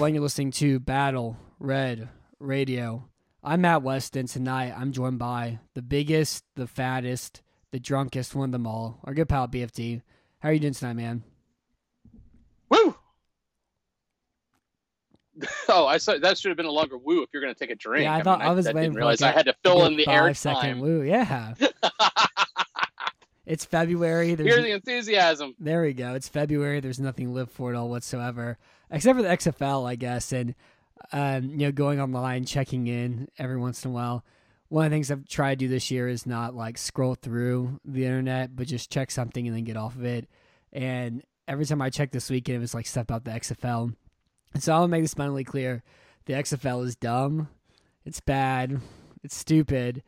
everyone. You're listening to Battle Red Radio. I'm Matt Weston. Tonight, I'm joined by the biggest, the fattest, the drunkest one of them all, our good pal BFD. How are you doing tonight, man? Woo! Oh, I saw that should have been a longer woo if you're going to take a drink. Yeah, I thought mean, I was I, waiting for realize like I had to fill in the five air second time. woo. Yeah, it's February. There's Here's the enthusiasm. There we go. It's February. There's nothing to live for at all whatsoever, except for the XFL, I guess, and um, you know, going online, checking in every once in a while. One of the things I've tried to do this year is not like scroll through the internet, but just check something and then get off of it. And every time I checked this weekend, it was like stuff about the XFL. And so I'll make this abundantly clear: the XFL is dumb, it's bad, it's stupid.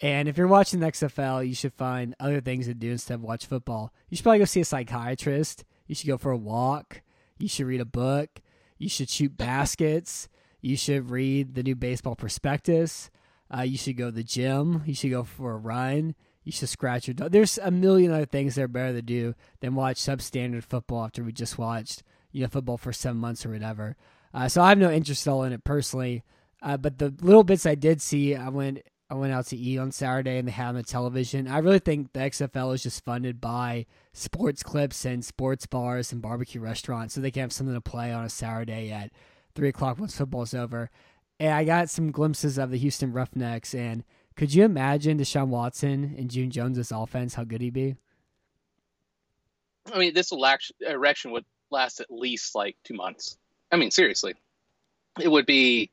And if you're watching the XFL, you should find other things to do instead of watch football. You should probably go see a psychiatrist. You should go for a walk. You should read a book. You should shoot baskets. You should read the new baseball prospectus. Uh, you should go to the gym. You should go for a run. You should scratch your dog. There's a million other things that are better to do than watch substandard football after we just watched you know football for seven months or whatever. Uh, so I have no interest at all in it personally. Uh, but the little bits I did see, I went I went out to eat on Saturday and they had on the television. I really think the XFL is just funded by sports clips and sports bars and barbecue restaurants so they can have something to play on a Saturday at three o'clock once football's over. And I got some glimpses of the Houston Roughnecks and could you imagine Deshaun Watson and June Jones's offense, how good he'd be? I mean, this erection would last at least like two months. I mean, seriously, it would be.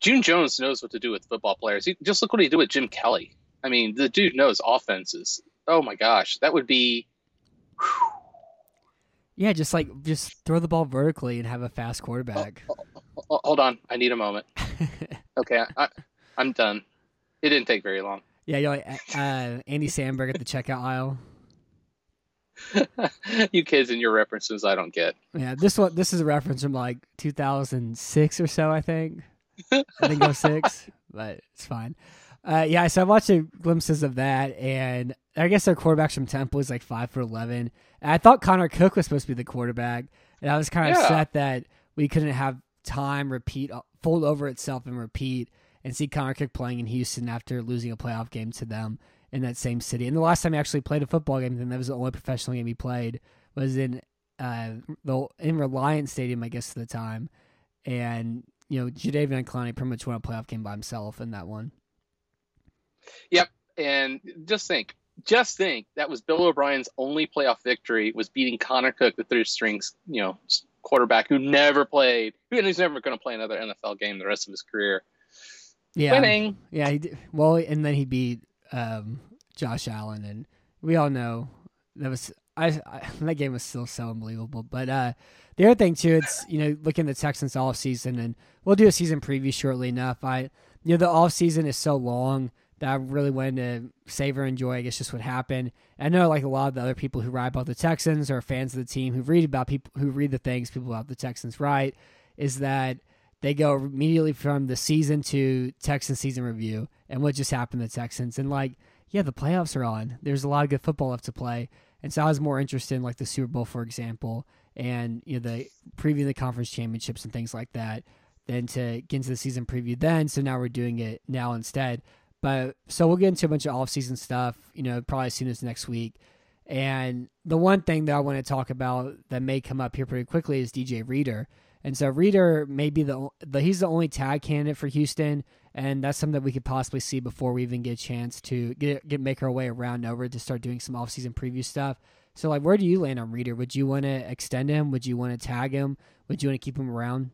June Jones knows what to do with football players. He, just look what he did with Jim Kelly. I mean, the dude knows offenses. Oh my gosh, that would be. Yeah, just like just throw the ball vertically and have a fast quarterback. Oh, hold on, I need a moment. Okay, I, I'm done. It didn't take very long. yeah, you're like uh, Andy Samberg at the checkout aisle. you kids and your references, I don't get. Yeah, this one this is a reference from like 2006 or so, I think. I think it was 06, but it's fine. Uh, yeah, so I watched glimpses of that, and I guess their quarterback from Temple is like five for eleven. And I thought Connor Cook was supposed to be the quarterback, and I was kind of Yeah. upset that we couldn't have time repeat fold over itself and repeat and see Connor Cook playing in Houston after losing a playoff game to them in that same city. And the last time he actually played a football game, then that was the only professional game he played was in uh, the in Reliant Stadium, I guess, at the time. And you know, Jadeveon Clowney pretty much won a playoff game by himself in that one. Yep. And just think, just think that was Bill O'Brien's only playoff victory was beating Connor Cook, the third strings, you know, quarterback who never played, and who's never going to play another NFL game the rest of his career. Yeah, Winning. yeah. He did, well, and then he beat um, Josh Allen, and we all know that was I, I that game was still so unbelievable. But uh, the other thing too, it's you know looking at the Texans off season, and we'll do a season preview shortly enough. I you know the off season is so long that I really wanted to savor and enjoy. I guess just what happened. I know like a lot of the other people who write about the Texans or fans of the team who read about people who read the things people about the Texans write is that they go immediately from the season to Texans season review and what just happened to the Texans and like yeah the playoffs are on. There's a lot of good football left to play. And so I was more interested in like the Super Bowl, for example, and you know the previewing the conference championships and things like that, than to get into the season preview then. So now we're doing it now instead. But so we'll get into a bunch of off season stuff, you know, probably as soon as next week. And the one thing that I want to talk about that may come up here pretty quickly is DJ Reader. And so Reader may be the, the he's the only tag candidate for Houston, and that's something that we could possibly see before we even get a chance to get get make our way around over to start doing some off season preview stuff. So like, where do you land on Reader? Would you want to extend him? Would you want to tag him? Would you want to keep him around?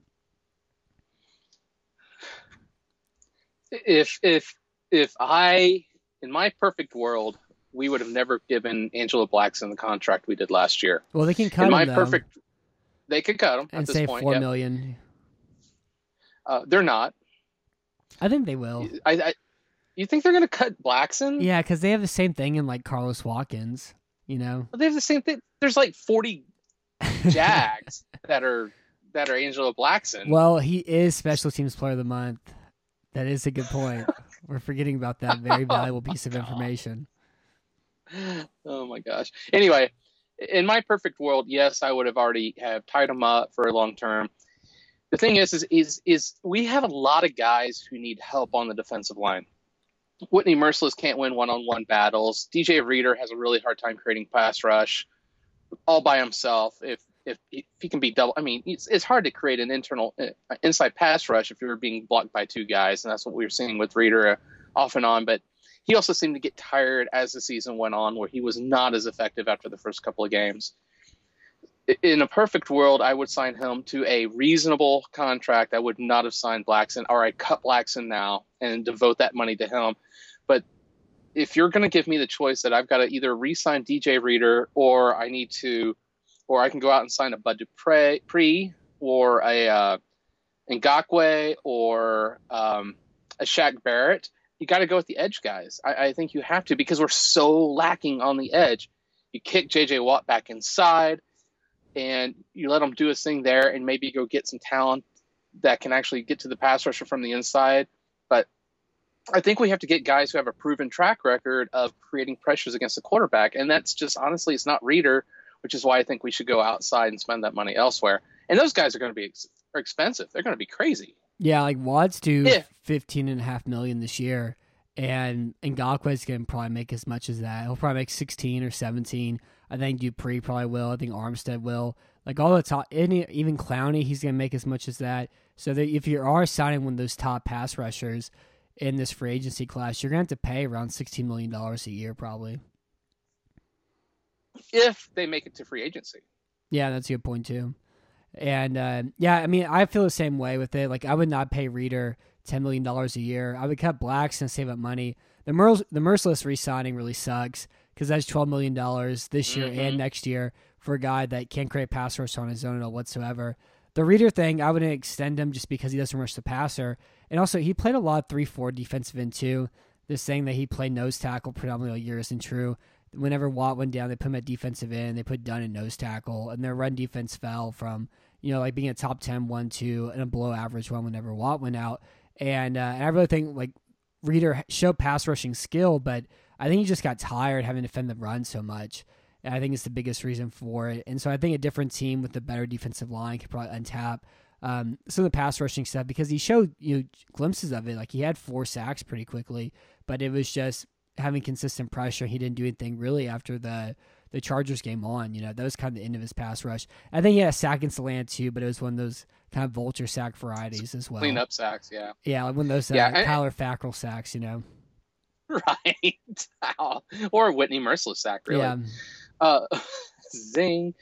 If if if I in my perfect world, we would have never given Angelo Blackson the contract we did last year. Well, they can cut in my him though, perfect, they could cut him and at this point. four yep. million. Uh, they're not. I think they will. I, I you think they're going to cut Blackson? Yeah, because they have the same thing in like Carlos Watkins. You know, They have the same thing. There's like 40 Jags that are that are Angelo Blackson. well, he is special teams player of the month. That is a good point. We're forgetting about that very valuable oh piece of information. oh my gosh. Anyway, in my perfect world, yes, I would have already have tied him up for a long term. The thing is, is, is, is we have a lot of guys who need help on the defensive line. Whitney Mercilus can't win one-on-one battles. DJ Reader has a really hard time creating pass rush all by himself. If if, if he can be double, I mean, it's, it's hard to create an internal uh, inside pass rush if you're being blocked by two guys, and that's what we were seeing with Reader uh, off and on. But he also seemed to get tired as the season went on, where he was not as effective after the first couple of games. In a perfect world, I would sign him to a reasonable contract. I would not have signed Blackson, or I'd cut Blackson now and devote that money to him. But if you're going to give me the choice that I've got to either re-sign DJ Reader or I need to, or I can go out and sign a Bud Dupree or a uh, Ngakoue or um, a Shaq Barrett, you got to go with the edge guys. I, I think you have to because we're so lacking on the edge. You kick JJ Watt back inside, and you let him do his thing there, and maybe go get some talent that can actually get to the pass rusher from the inside. But I think we have to get guys who have a proven track record of creating pressures against the quarterback, and that's just honestly, it's not Reader, which is why I think we should go outside and spend that money elsewhere. And those guys are going to be ex- are expensive; they're going to be crazy. Yeah, like Watts do Yeah. fifteen and a half million this year, and Ngakoue's gonna probably make as much as that. He'll probably make sixteen or seventeen. I think Dupree probably will. I think Armstead will. Like all the top, any even Clowney, he's gonna make as much as that. So that if you are signing one of those top pass rushers in this free agency class, you're gonna have to pay around sixteen million dollars a year, probably. If they make it to free agency, Yeah, that's a good point too. And uh, yeah, I mean, I feel the same way with it. Like, I would not pay Reader ten million dollars a year. I would cut Blacks and save up money. The Mer- the Mercilus re-signing really sucks because that's twelve million dollars this year Mhm. and next year for a guy that can't create pass rush on his own at all whatsoever. The Reader thing, I wouldn't extend him just because he doesn't rush the passer, and also he played a lot three four defensive end too. This saying that he played nose tackle predominantly all year isn't true whenever Watt went down, they put him at defensive end. They put Dunn at nose tackle, and their run defense fell from you know like being a top 10 1 2 and a below average one whenever Watt went out. And, uh, and I really think like Reader showed pass rushing skill, but I think he just got tired having to defend the run so much. And I think it's the biggest reason for it. And so I think a different team with a better defensive line could probably untap um, some of the pass rushing stuff because he showed you know glimpses of it. Like he had four sacks pretty quickly, but it was just having consistent pressure. He didn't do anything really after the the Chargers game on. You know, that was kind of the end of his pass rush. I think he had a sack in the land too, but it was one of those kind of vulture sack varieties as well. clean up sacks, yeah, Yeah, like one of those uh, Yeah, and- Tyler Fackrell sacks. You know. right. Or Whitney Mercilus sack, really. Yeah. Uh, zing.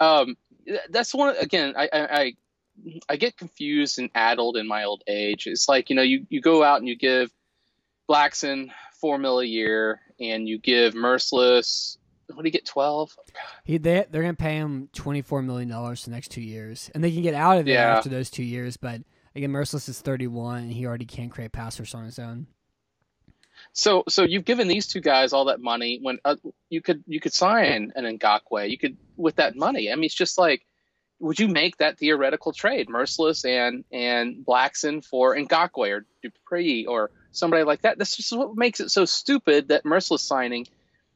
Um, that's one again. I, I I I get confused and addled in my old age. It's like you know you you go out and you give Blackson four mil a year, and you give Mercilus. What do you get? Twelve. He they they're gonna pay him twenty four million dollars the next two years, and they can get out of it Yeah. after those two years. But again, Mercilus is thirty one, and he already can't create passers on his own. So so you've given these two guys all that money when uh, you could you could sign an Ngakoue. You could with that money. I mean, it's just like. Would you make that theoretical trade, Mercilus and and Blackson for Ngakoue or Dupree or somebody like that? This is what makes it so stupid that Mercilus signing.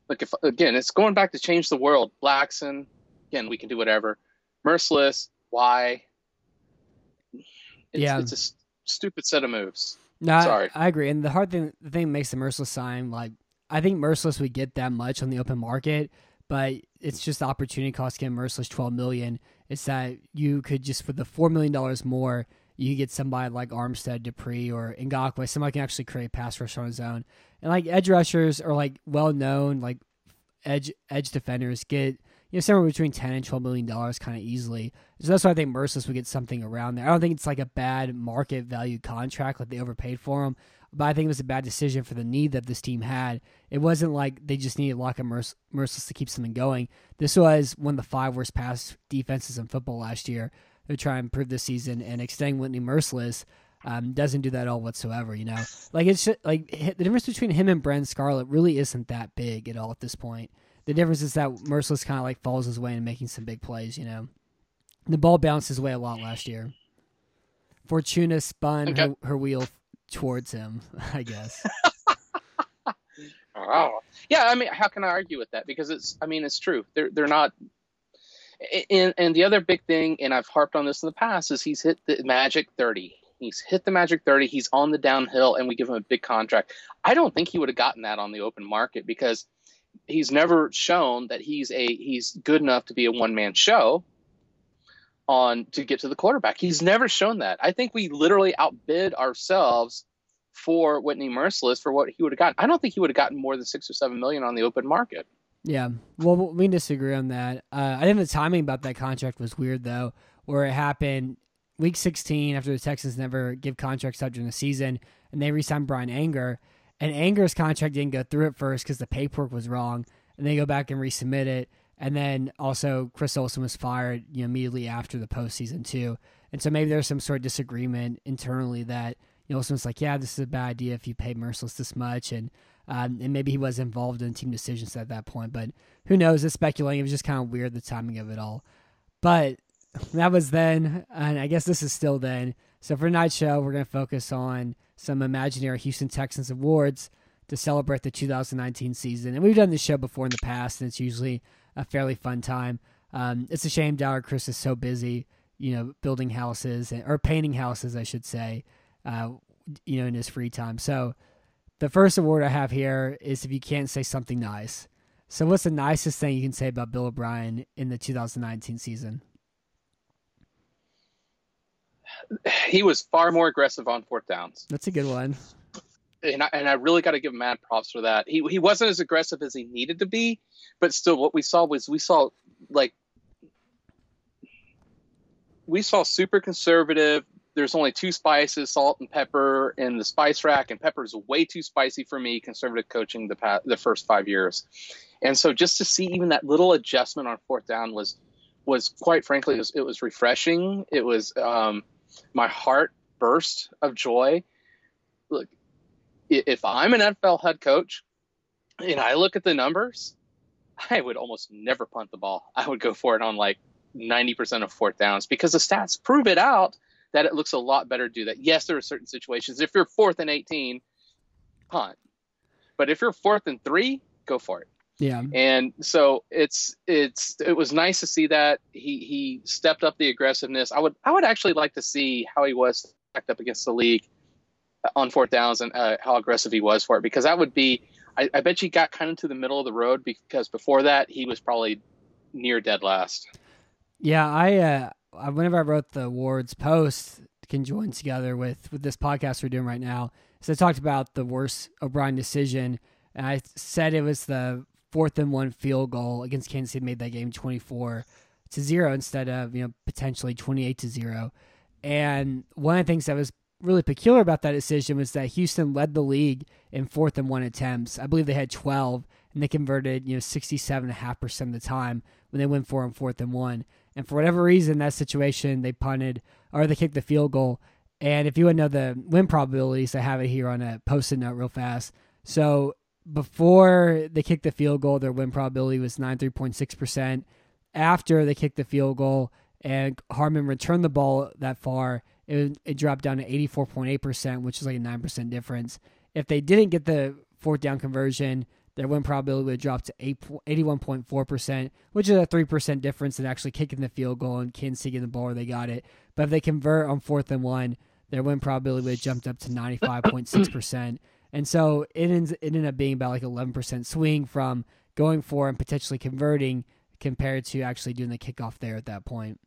Like if again, it's going back to change the world. Blackson, again, we can do whatever. Mercilus, why? It's, Yeah. it's a s- stupid set of moves. No, I- Sorry. I, agree. And the hard thing, the thing that makes the Mercilus sign, like I think Mercilus would get that much on the open market, but it's just the opportunity cost getting Mercilus twelve million. It's that you could just for the four million dollars more, you get somebody like Armstead, Dupree, or Ngakoue, somebody can actually create pass rush on his own. And like edge rushers are like well known, like edge edge defenders get you know somewhere between ten and twelve million dollars kind of easily. So that's why I think Mercilus would get something around there. I don't think it's like a bad market value contract, like they overpaid for him. But I think it was a bad decision for the need that this team had. It wasn't like they just needed lock of Merc- Mercilus to keep something going. This was one of the five worst pass defenses in football last year. They're trying to improve this season and extending Whitney Mercilus. Um, doesn't do that all whatsoever. You know, like it's just, like the difference between him and Brennan Scarlett really isn't that big at all at this point. The difference is that Mercilus kind of like falls his way and making some big plays. You know, the ball bounced his way a lot last year. Fortuna spun okay. her, her wheel towards him, I guess. oh. Yeah, I mean, how can I argue with that? Because it's, I mean, it's true. They're they're not. And, and the other big thing, and I've harped on this in the past, is he's hit the magic thirty. He's hit the magic 30. He's on the downhill, and we give him a big contract. I don't think he would have gotten that on the open market because he's never shown that he's a he's good enough to be a one man show on to get to the quarterback. He's never shown that. I think we literally outbid ourselves for Whitney Mercilus for what he would have gotten. I don't think he would have gotten more than six or seven million on the open market. Yeah, well, we disagree on that. Uh, I think the timing about that contract was weird though, where it happened week 16 after the Texans never give contracts out during the season, and they re-signed Bryan Anger, and Anger's contract didn't go through at first because the paperwork was wrong, and they go back and resubmit it. And then also Chris Olsen was fired you know, immediately after the postseason too. And so maybe there's some sort of disagreement internally that you know Olsen's like, yeah, this is a bad idea if you pay Mercilus this much, and um, and maybe he was involved in team decisions at that point. But who knows? It's speculating. It was just kind of weird the timing of it all. But that was then, and I guess this is still then. So for tonight's show, we're going to focus on some imaginary Houston Texans awards to celebrate the 2019 season. And we've done this show before in the past, and it's usually a fairly fun time. Um, it's a shame Dowd Chris is so busy, you know, building houses or painting houses, I should say, uh, you know, in his free time. So the first award I have here is if you can't say something nice. So what's the nicest thing you can say about Bill O'Brien in the 2019 season? He was far more aggressive on fourth downs. That's a good one and I, and I really got to give him mad props for that. He he wasn't as aggressive as he needed to be, but still, what we saw was we saw like we saw super conservative. There's only two spices, salt and pepper, in the spice rack, and pepper is way too spicy for me. Conservative coaching the past, the first five years, and so just to see even that little adjustment on fourth down was was quite frankly it was, it was refreshing. It was um, my heart burst of joy. Look, if I'm an NFL head coach and I look at the numbers, I would almost never punt the ball. I would go for it on like 90% of fourth downs because the stats prove it out that it looks a lot better to do that. Yes, there are certain situations. If you're fourth and 18, punt. But if you're fourth and three, go for it. Yeah. And so it's it's it was nice to see that he he stepped up the aggressiveness. I would I would actually like to see how he was stacked up against the league on fourth downs and uh, how aggressive he was for it because that would be I, I bet you got kind of to the middle of the road because before that he was probably near dead last. Yeah, I uh, whenever I wrote the awards post can join together with with this podcast we're doing right now. So I talked about the worst O'Brien decision, and I said it was the fourth and one field goal against Kansas City made that game twenty four to zero instead of you know potentially twenty eight to zero. And one of the things that was really peculiar about that decision was that Houston led the league in fourth and one attempts. I believe they had 12, and they converted, you know, 67.5% of the time when they went for on fourth and one. And for whatever reason, that situation, they punted or they kicked the field goal. And if you want to know the win probabilities, I have it here on a post-it note real fast. So before they kicked the field goal, their win probability was 93.6%. After they kicked the field goal and Hardman returned the ball that far, it, it dropped down to 84.8%, which is like a 9% difference. If they didn't get the fourth down conversion, their win probability would drop to 81.4%, which is a 3% difference in actually kicking the field goal and Kansas getting the ball where they got it. But if they convert on fourth and one, their win probability would have jumped up to 95.6%. and so it, ends, it ended up being about like 11% swing from going for and potentially converting compared to actually doing the kickoff there at that point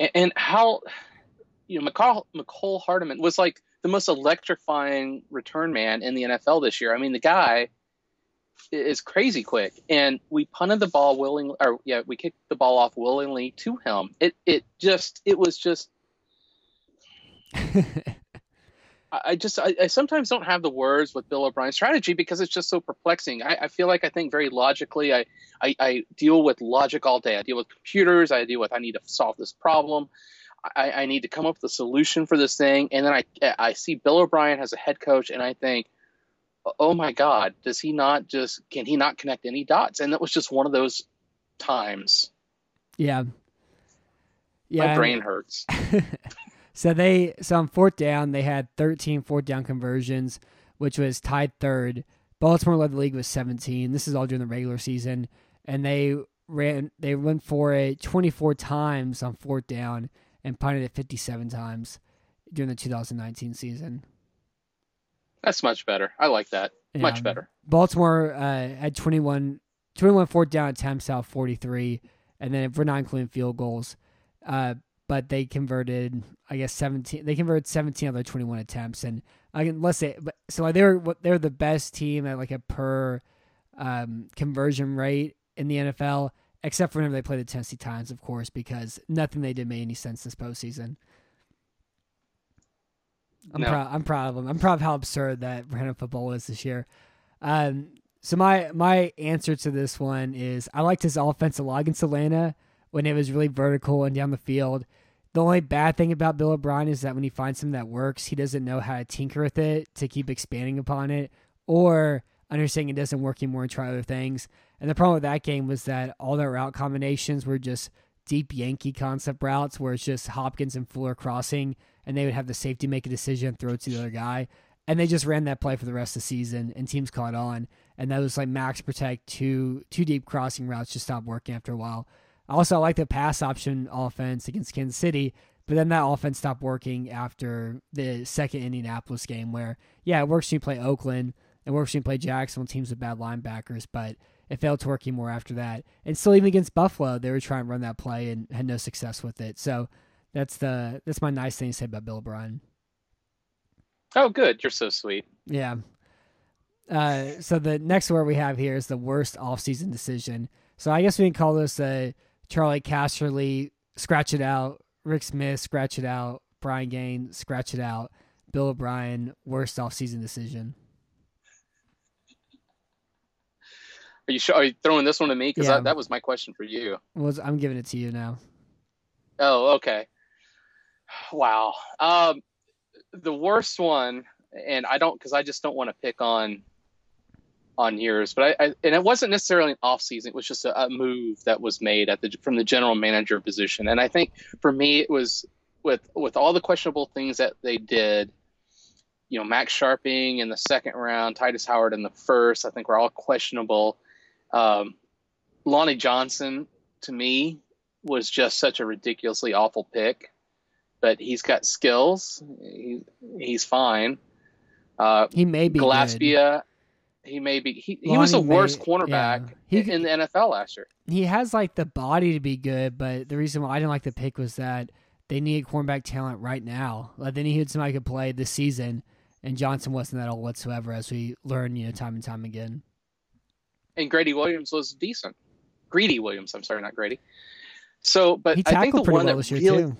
and, and how you know Mecole, Mecole Hardman was like the most electrifying return man in the NFL this year. I mean, the guy is crazy quick, and we punted the ball willingly, or yeah, we kicked the ball off willingly to him. It it just it was just. I just I, I, sometimes don't have the words with Bill O'Brien's strategy because it's just so perplexing. I, I feel like I think very logically. I, I, I deal with logic all day. I deal with computers. I deal with I need to solve this problem. I, I need to come up with a solution for this thing. And then I I see Bill O'Brien as a head coach, and I think, oh my God, does he not just can he not connect any dots? And that was just one of those times. Yeah. Yeah. My brain hurts. so they so on fourth down they had 13 fourth down conversions, which was tied third. Baltimore led the league with 17. This is all during the regular season, and they ran they went for it 24 times on fourth down and punted it 57 times during the 2019 season. That's much better. I like that. Yeah. Much better. Baltimore uh, had 21, 21 fourth down attempts out 43, and then we're not including field goals, uh, but they converted, I guess 17. They converted 17 of their 21 attempts, and I can let's say, but so like they were they're the best team at like a per um, conversion rate in the NFL, except for whenever they play the Tennessee Titans, of course, because nothing they did made any sense this postseason. I'm no. proud. I'm proud of them. I'm proud of how absurd that random football is this year. Um, so my my answer to this one is I liked his offense a lot against Atlanta when it was really vertical and down the field. The only bad thing about Bill O'Brien is that when he finds something that works, he doesn't know how to tinker with it to keep expanding upon it, or understanding it doesn't work anymore and try other things. And the problem with that game was that all their route combinations were just deep Yankee concept routes where it's just Hopkins and Fuller crossing, and they would have the safety make a decision, throw it to the other guy. And they just ran that play for the rest of the season, and teams caught on. And that was like max protect, two two deep crossing routes just stopped working after a while. Also, I like the pass option offense against Kansas City, but then that offense stopped working after the second Indianapolis game, where yeah, it works when you play Oakland, it works when you play Jacksonville teams with bad linebackers, but it failed to work anymore after that. And still, even against Buffalo, they were trying to run that play and had no success with it. So that's the that's my nice thing to say about Bill O'Brien. Oh, good! You're so sweet. Yeah. Uh, so the next word we have here is the worst offseason decision. So I guess we can call this a Charley Casserly, scratch it out. Rick Smith, scratch it out. Brian Gaine, scratch it out. Bill O'Brien, worst offseason decision. Are you sure? Are you throwing this one to me? Because yeah. that was my question for you. Was I'm giving it to you now. Oh, okay. Wow. Um, the worst one, and I don't because I just don't want to pick on on yours, but I, I, and it wasn't necessarily an off season. It was just a, a, move that was made at the from the general manager position. And I think for me, it was with with all the questionable things that they did. You know, Max Scharping in the second round, Tytus Howard in the first. I think were all questionable. Um, Lonnie Johnson to me was just such a ridiculously awful pick, but he's got skills. He, he's fine. Uh, he may be Gillespie he may be he, he was the worst may, cornerback yeah. he, in the NFL last year. He has like the body to be good, but the reason why I didn't like the pick was that they needed cornerback talent right now. Like they needed somebody who could play this season, and Johnson wasn't that old whatsoever, as we learn, you know, time and time again. And Grady Williams was decent. Greedy Williams, I'm sorry, not Grady. So, but he I think the one well that really, too.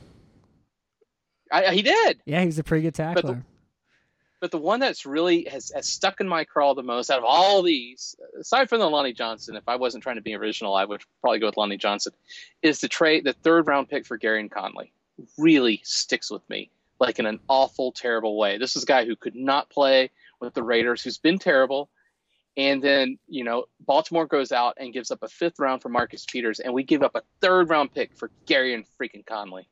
I, he did. Yeah, he was a pretty good tackler. But the one that's really has, has stuck in my craw the most out of all these, aside from the Lonnie Johnson, if I wasn't trying to be original, I would probably go with Lonnie Johnson, is the trade the third round pick for Gareon Conley. Really sticks with me, like in an awful, terrible way. This is a guy who could not play with the Raiders, who's been terrible. And then, you know, Baltimore goes out and gives up a fifth round for Marcus Peters, and we give up a third round pick for Gareon freaking Conley.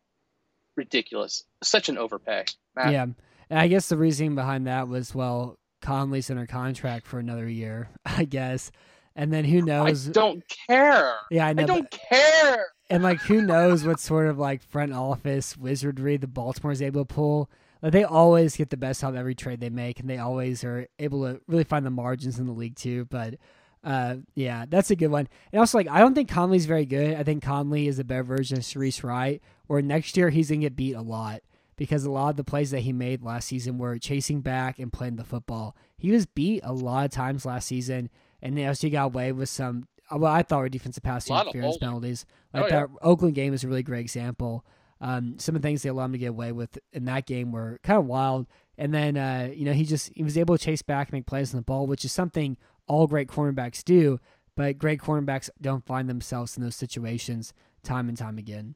Ridiculous. Such an overpay. Matt. Yeah. And I guess the reasoning behind that was, well, Conley's under contract for another year, I guess. And then who knows? I don't care. Yeah, I know. I don't care. And like, who knows what sort of like front office wizardry the Baltimore is able to pull? Like, they always get the best out of every trade they make, and they always are able to really find the margins in the league too. But uh, yeah, that's a good one. And also, like, I don't think Conley's very good. I think Conley is a better version of Shareece Wright. Where next year he's gonna get beat a lot because a lot of the plays that he made last season were chasing back and playing the football. He was beat a lot of times last season, and also he got away with some. Well, I thought were defensive pass interference penalties. Like oh, that Oakland game is a really great example. Um, some of the things they allowed him to get away with in that game were kind of wild. And then uh, you know he just he was able to chase back and make plays on the ball, which is something all great cornerbacks do. But great cornerbacks don't find themselves in those situations time and time again.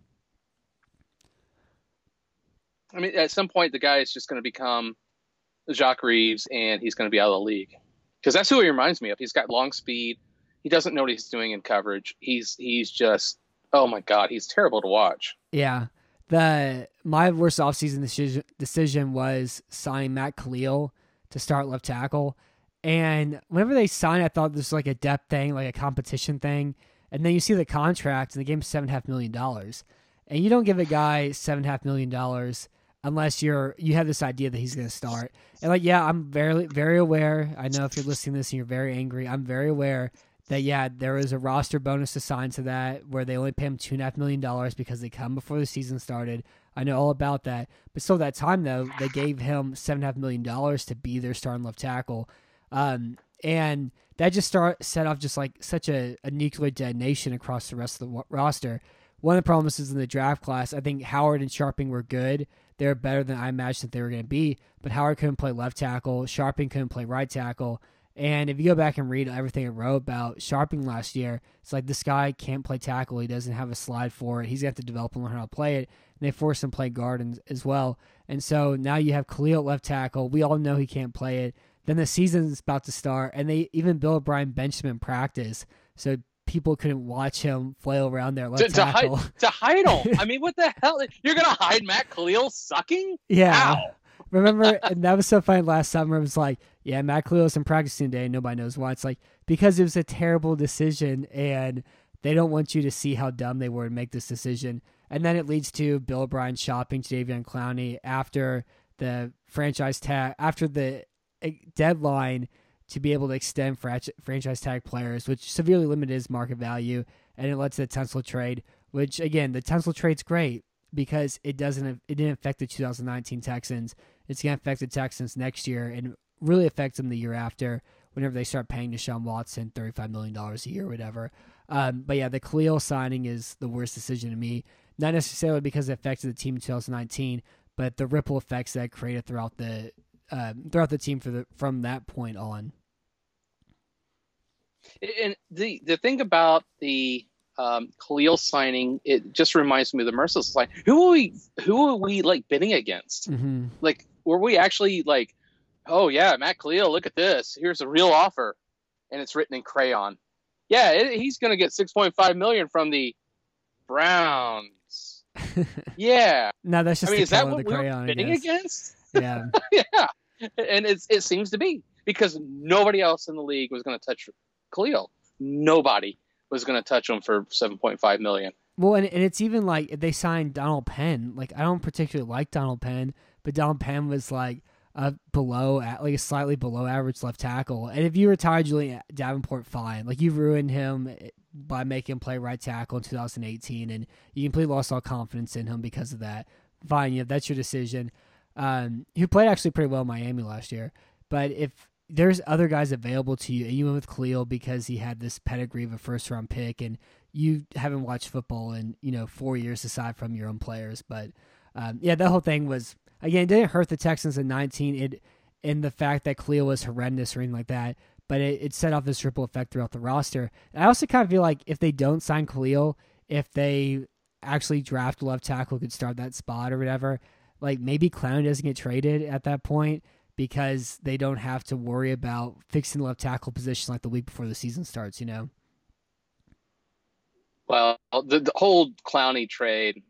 I mean, at some point, the guy is just going to become Jacques Reeves, and he's going to be out of the league because that's who he reminds me of. He's got long speed. He doesn't know what he's doing in coverage. He's he's just oh my god, he's terrible to watch. Yeah. The my worst offseason decision decision was signing Matt Kalil to start left tackle. And whenever they signed, I thought this was like a depth thing, like a competition thing. And then you see the contract, and the game's seven and a half million dollars, and you don't give a guy seven and a half million dollars unless you're you have this idea that he's going to start. And like, yeah, I'm very very aware. I know if you're listening to this and you're very angry, I'm very aware that yeah, there is a roster bonus assigned to that where they only pay him two and a half million dollars because they come before the season started. I know all about that, but still, that time though, they gave him seven and a half million dollars to be their starting left tackle, um, and that just start set off just like such a, a nuclear detonation across the rest of the roster. One of the problems is in the draft class. I think Howard and Scharping were good. They were better than I imagined that they were going to be, but Howard couldn't play left tackle. Scharping couldn't play right tackle. And if you go back and read everything I wrote about Scharping last year, it's like this guy can't play tackle. He doesn't have a slide for it. He's got to develop and learn how to play it. And they force him to play guard as well. And so now you have Kalil left tackle. We all know he can't play it. Then the season's about to start, and they even Bill O'Brien benched him in practice, so people couldn't watch him flail around there to, to hide, to hide him. I mean, what the hell? You're gonna hide Matt Kalil sucking? Yeah. How? Remember, and that was so funny last summer. It was like, yeah, Matt Kalil isn't practicing today. Nobody knows why. It's like because it was a terrible decision, and they don't want you to see how dumb they were to make this decision. And then it leads to Bill O'Brien shopping Jadeveon Clowney after the franchise tag, after the eh, deadline to be able to extend franchise tag players, which severely limited his market value, and it led to the Tunsil trade. Which again, the Tunsil trade's great because it doesn't it didn't affect the 2019 Texans. It's going to affect the Texans next year and really affects them the year after whenever they start paying Deshaun Watson $35 million a year or whatever. Um, but yeah, the Kalil signing is the worst decision to me. Not necessarily because it affected the team in 2019, but the ripple effects that created throughout the um, throughout the team for the from that point on. And the the thing about the um, Kalil signing, it just reminds me of the Mercilus line. Who are we? Who are we like bidding against? Mm-hmm. Like, were we actually like, oh yeah, Matt Kalil, look at this. Here's a real offer, and it's written in crayon. Yeah, it, he's going to get six point five million from the Browns. yeah. no, that's just I mean, the is that what we crayon. were bidding against? Yeah. yeah, and it's it seems to be because nobody else in the league was going to touch Kalil. Nobody was going to touch him for seven point five million. Well, and, and it's even like they signed Donald Penn. Like I don't particularly like Donald Penn, but Donald Penn was like a below, like a slightly below average left tackle. And if you retire Julie'n Davenport, fine. Like you ruined him by making him play right tackle in 2018, and you completely lost all confidence in him because of that. Fine, yeah, that's your decision. Um, who played actually pretty well in Miami last year. But if there's other guys available to you, and you went with Kalil because he had this pedigree of a first round pick, and you haven't watched football in you know four years aside from your own players. But um, yeah, that whole thing was again it didn't hurt the Texans in 19. It in the fact that Kalil was horrendous or anything like that, but it, it set off this ripple effect throughout the roster. And I also kind of feel like if they don't sign Kalil, if they actually draft a left tackle could start that spot or whatever, like maybe Clown doesn't get traded at that point because they don't have to worry about fixing the left tackle position like the week before the season starts, you know? Well, the, the whole Clowney trade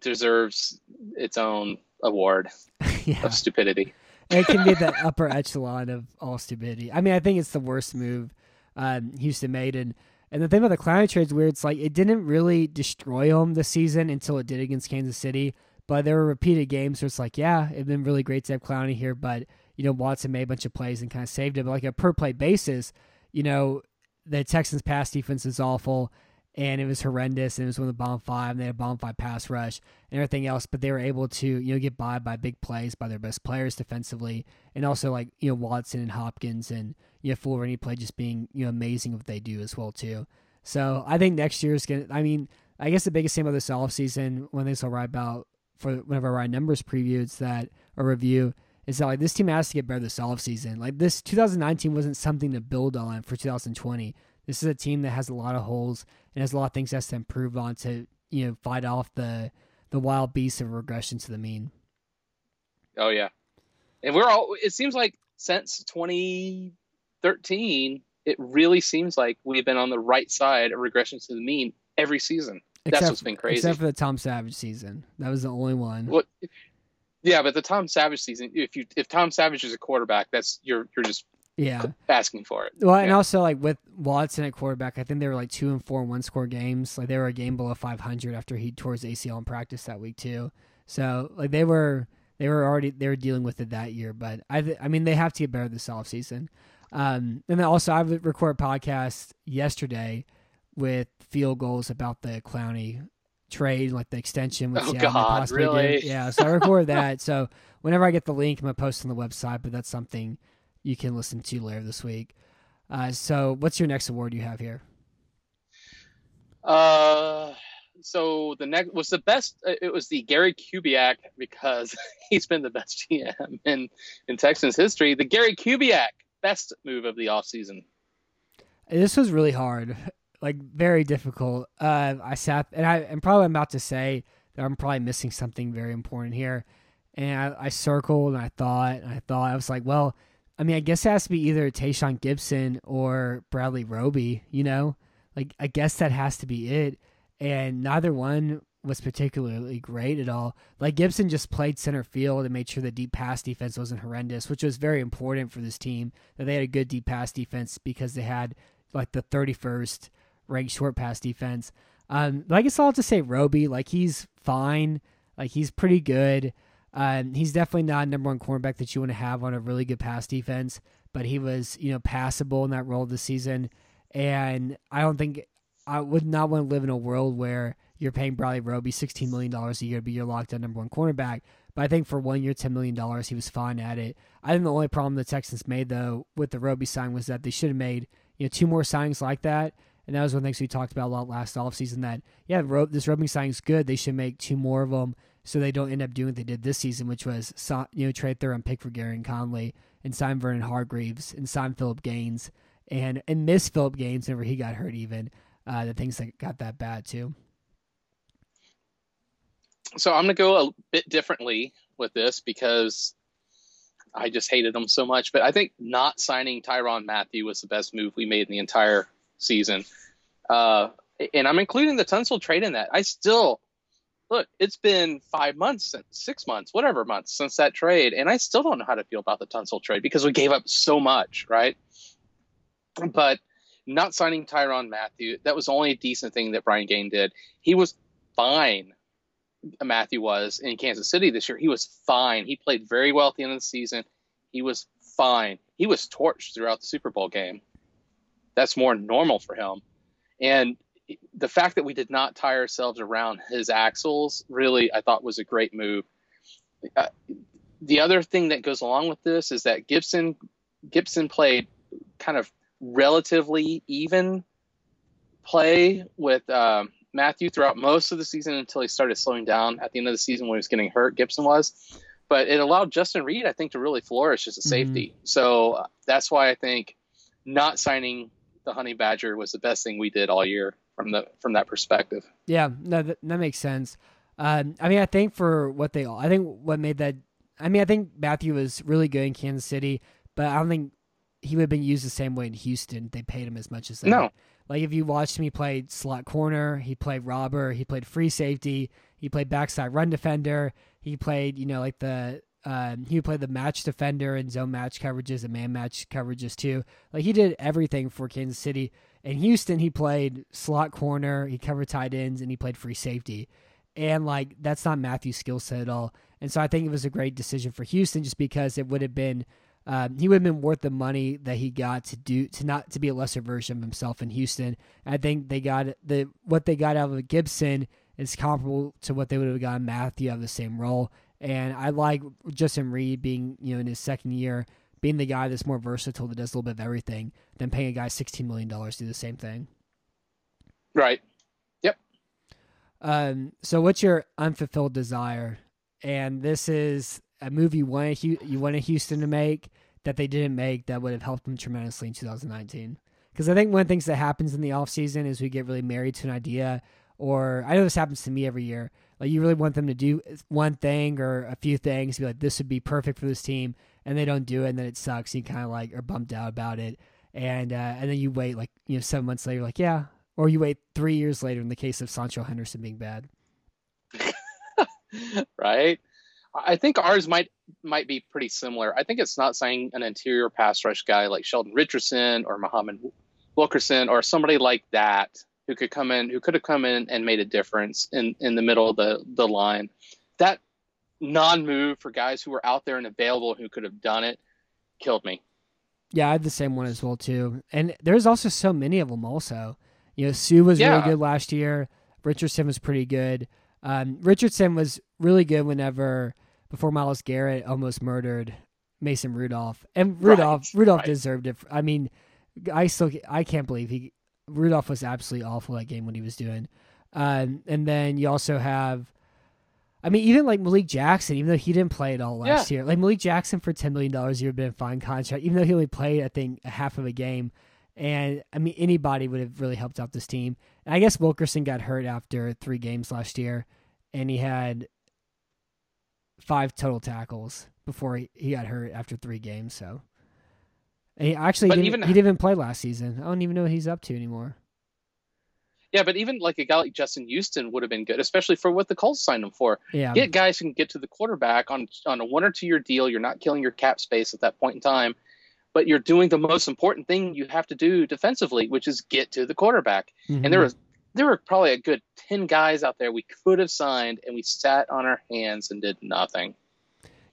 deserves its own award yeah. of stupidity. it can be the upper echelon of all stupidity. I mean, I think it's the worst move um, Houston made. And, and the thing about the Clowney trade is weird. It's like it didn't really destroy them this season until it did against Kansas City. But there were repeated games where it's like, yeah, it'd been really great to have Clowney here, but you know Watson made a bunch of plays and kind of saved it. But like a per play basis, you know the Texans' pass defense is awful, and it was horrendous. And it was one of the bomb five, and they had a bottom five pass rush and everything else. But they were able to you know get by by big plays by their best players defensively, and also like you know Watson and Hopkins and you know full Rennie play just being you know amazing what they do as well too. So I think next year is gonna. I mean, I guess the biggest thing about this offseason when this will write about for whenever write numbers preview, it's that a review is that like this team has to get better this offseason. Like this 2019 wasn't something to build on for 2020. This is a team that has a lot of holes and has a lot of things has to improve on to you know fight off the the wild beast of regression to the mean. Oh yeah, and we're all. It seems like since 2013, it really seems like we've been on the right side of regression to the mean every season. That's Except- what's been crazy. Except for the Tom Savage season. That was the only one. What? Yeah, but the Tom Savage season. If you if Tom Savage is a quarterback, that's you're you're just Yeah. asking for it. Well, and Yeah. also like with Watson at quarterback, I think they were like two and four one score games. Like they were a game below 500 after he tore his ACL in practice that week too. So like they were they were already they were dealing with it that year. But I th- I mean they have to get better this offseason. Um, and then also I would record a podcast yesterday with Field Gulls about the Clowney trade, like the extension with Oh, Seattle. God, possibly did. really? Yeah. So I recorded that. So whenever I get the link, I'm gonna post on the website. But that's something you can listen to later this week. Uh, so, what's your next award you have here? Uh, so the next was the best. uh, It was the Gary Kubiak because he's been the best GM in in Texans history. The Gary Kubiak best move of the offseason. This was really hard, like very difficult. Uh, I sat and I am probably about to say that I'm probably missing something very important here, and I, I circled and I thought and I thought I was like, well, I mean, I guess it has to be either Tashaun Gipson or Bradley Roby. You know, like I guess that has to be it, and neither one was particularly great at all. Like Gipson just played center field and made sure the deep pass defense wasn't horrendous, which was very important for this team that they had a good deep pass defense because they had like the 31st ranked short pass defense. Um, but I guess I'll have to say Roby, like he's fine, like he's pretty good. Um, he's definitely not number one cornerback that you want to have on a really good pass defense, but he was you know passable in that role this season, and I don't think I would not want to live in a world where you're paying Bradley Roby $16 million a year to be your lockdown number one cornerback. But I think for one year, $10 million, he was fine at it. I think the only problem the Texans made, though, with the Roby sign was that they should have made you know two more signings like that. And that was one of the things we talked about a lot last offseason that, yeah, Ro- this Roby signing's good. They should make two more of them so they don't end up doing what they did this season, which was you know trade third and pick for Gareon Conley and sign Vernon Hargreaves and sign Phillip Gaines and and miss Phillip Gaines whenever he got hurt even. Uh, the things that got that bad too. So I'm gonna go a bit differently with this because I just hated them so much. But I think not signing Tyrann Mathieu was the best move we made in the entire season. Uh, and I'm including the Tunsil trade in that. I still look. It's been five months, six months, whatever months since that trade, and I still don't know how to feel about the Tunsil trade because we gave up so much, right? But not signing Tyrann Mathieu, that was the only decent thing that Brian Gaine did. He was fine. Mathieu was in Kansas City this year. He was fine. He played very well at the end of the season. He was fine. He was torched throughout the Super Bowl game. That's more normal for him. And the fact that we did not tie ourselves around his axles really, I thought, was a great move. Uh, the other thing that goes along with this is that Gipson Gipson played kind of relatively even play with um, Mathieu throughout most of the season until he started slowing down at the end of the season when he was getting hurt. Gipson was, but it allowed Justin Reid, I think, to really flourish as a safety. So uh, that's why I think not signing the Honey Badger was the best thing we did all year from the from that perspective. Yeah, no, that, that makes sense. Um, I mean, I think for what they all, I think what made that, I mean, I think Mathieu was really good in Kansas City, but I don't think he would have been used the same way in Houston. They paid him as much as that. No. Like if you watched him, he played slot corner, he played robber, he played free safety, he played backside run defender, he played, you know, like the um, he played the match defender and zone match coverages and man match coverages too. Like he did everything for Kansas City. In Houston, he played slot corner, he covered tight ends, and he played free safety. And like that's not Mathieu's skill set at all. And so I think it was a great decision for Houston just because it would have been um, he would have been worth the money that he got to do to not to be a lesser version of himself in Houston. I think they got the what they got out of Gipson is comparable to what they would have gotten Mathieu out of the same role. And I like Justin Reid being you know in his second year being the guy that's more versatile that does a little bit of everything than paying a guy sixteen million dollars to do the same thing. Right. Yep. Um, so what's your unfulfilled desire? And this is a movie you wanted you wanted Houston to make that they didn't make that would have helped them tremendously in 2019. Because I think one of the things that happens in the off season is we get really married to an idea, or I know this happens to me every year. Like you really want them to do one thing or a few things, be like, this would be perfect for this team, and they don't do it, and then it sucks. You kind of like are bummed out about it, and uh, and then you wait like you know seven months later, like yeah, or you wait three years later in the case of Sancho Henderson being bad. right. I think ours might might be pretty similar. I think it's not saying an interior pass rush guy like Sheldon Richardson or Muhammad Wilkerson or somebody like that who could come in who could have come in and made a difference in in the middle of the the line. That non-move for guys who were out there and available who could have done it killed me. Yeah, I had the same one as well too. And there's also so many of them. Also, you know, Suh was Yeah. really good last year. Richardson was pretty good. Um, Richardson was really good whenever before Myles Garrett almost murdered Mason Rudolph, and Rudolph Right, Rudolph right. deserved it. I mean, I still I can't believe he Rudolph was absolutely awful that game when he was doing. Um, and then you also have, I mean, even like Malik Jackson, even though he didn't play at all last year, like Malik Jackson for ten million dollars, you would have been a fine contract, even though he only played I think a half of a game. And I mean, anybody would have really helped out this team. And I guess Wilkerson got hurt after three games last year, and he had five total tackles before he, he got hurt after three games. So, and he actually didn't, even- he didn't even play last season. I don't even know what he's up to anymore. Yeah, but even like a guy like Justin Houston would have been good, especially for what the Colts signed him for. Yeah, Get guys who can get to the quarterback on on a one or two year deal. You're not killing your cap space at that point in time, but you're doing the most important thing you have to do defensively, which is get to the quarterback. Mhm. And there was there were probably a good ten guys out there we could have signed, and we sat on our hands and did nothing.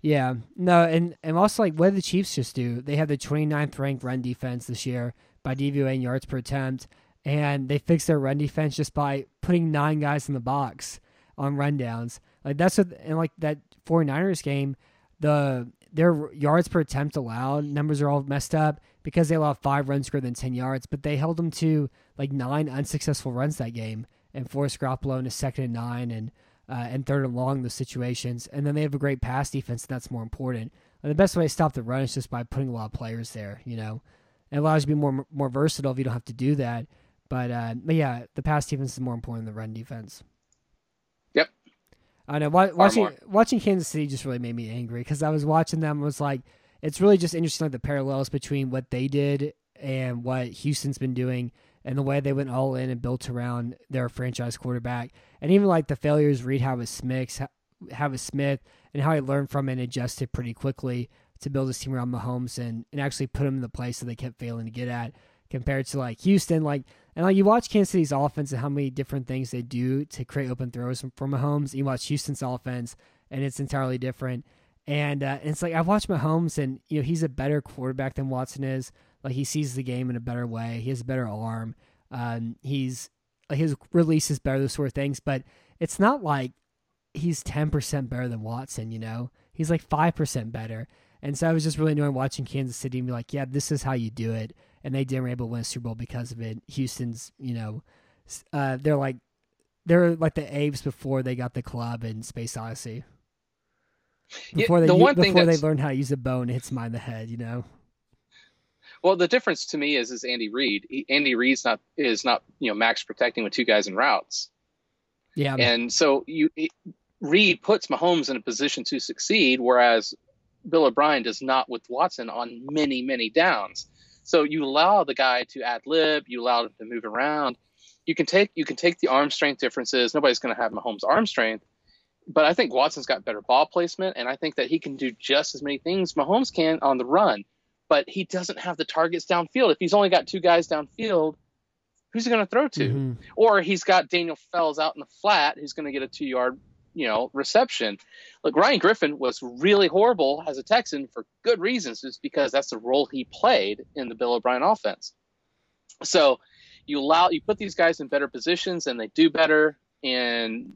Yeah, no, and and also like what did the Chiefs just do? They had the 29th ranked run defense this year by DVOA and yards per attempt, and they fixed their run defense just by putting nine guys in the box on rundowns. Like that's what, and like that 49ers game, the their yards per attempt allowed numbers are all messed up because they allowed five runs greater than 10 yards, but they held them to like nine unsuccessful runs that game and forced Garoppolo into second and nine and uh, and third and long those situations. And then they have a great pass defense, and that's more important. And the best way to stop the run is just by putting a lot of players there. You know, it allows you to be more more versatile if you don't have to do that. But uh, but yeah, the pass defense is more important than the run defense. Yep. I know. Wa- watching watching Kansas City just really made me angry because I was watching them. was like, it's really just interesting like the parallels between what they did and what Houston's been doing, and the way they went all in and built around their franchise quarterback, and even like the failures Reid Howard Smith, Howard Smith, and how he learned from it and adjusted pretty quickly to build his team around Mahomes and and actually put him in the place that they kept failing to get at, compared to like Houston, like. And like you watch Kansas City's offense and how many different things they do to create open throws from, Mahomes. You watch Houston's offense and it's entirely different. And uh, it's like I watch Mahomes and you know he's a better quarterback than Watson is. Like he sees the game in a better way. He has a better arm. Um, he's like his release is better. Those sort of things. But it's not like he's ten percent better than Watson. You know, he's like five percent better. And so I was just really enjoying watching Kansas City and be like, yeah, this is how you do it. And they didn't were able to win a Super Bowl because of it. Houston's, you know, uh, they're like they're like the Aves before they got the club in Space Odyssey. Yeah, Before they the u- one before they that's- learn how to use a bone, it hits in the head, you know. Well, the difference to me is is Andy Reid. He, Andy Reid's not is not you know max protecting with two guys in routes. Yeah, And so you it, Reid puts Mahomes in a position to succeed, whereas Bill O'Brien does not with Watson on many, many downs. So you allow the guy to ad lib, you allow him to move around. You can take you can take the arm strength differences. Nobody's going to have Mahomes' arm strength, but I think Watson's got better ball placement, and I think that he can do just as many things Mahomes can on the run. But he doesn't have the targets downfield. If he's only got two guys downfield, who's he going to throw to? Mhm. or he's got Daniel Fells out in the flat who's going to get a two yard, you know, reception. Look, Ryan Griffin was really horrible as a Texan for good reasons, just because that's the role he played in the Bill O'Brien offense. So you allow you put these guys in better positions and they do better. And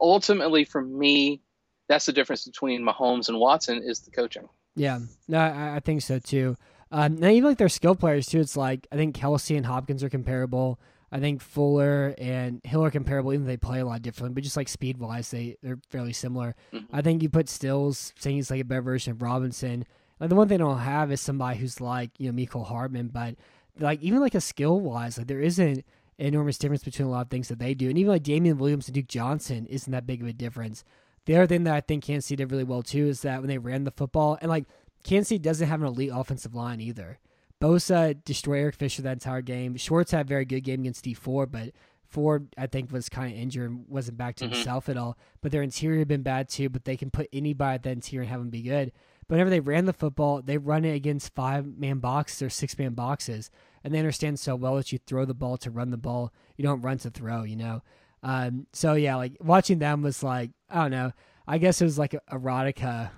ultimately, for me, that's the difference between Mahomes and Watson is the coaching. Yeah, no, I, I think so too. Um, now even like their skill players too. It's like I think Kelce and Hopkins are comparable. I think Fuller and Hill are comparable, even though they play a lot differently. But just like speed wise, they they're fairly similar. Mhm. I think you put Stills, saying he's like a better version of Robinson. Like the one thing I don't have is somebody who's like you know Mecole Hardman, but like even like a skill wise, like there isn't enormous difference between a lot of things that they do. And even like Damien Williams and Duke Johnson isn't that big of a difference. The other thing that I think Kansas City did really well too is that when they ran the football, and like Kansas City doesn't have an elite offensive line either. Bosa destroyed Eric Fisher that entire game. Schwartz had a very good game against Dee Ford, but Ford I think was kind of injured and wasn't back to Mhm. himself at all. But their interior had been bad too. But they can put anybody at the interior and have them be good. But whenever they ran the football, they run it against five man boxes or six man boxes, and they understand so well that you throw the ball to run the ball. You don't run to throw. You know. Um, so yeah, like watching them was like I don't know. I guess it was like erotica.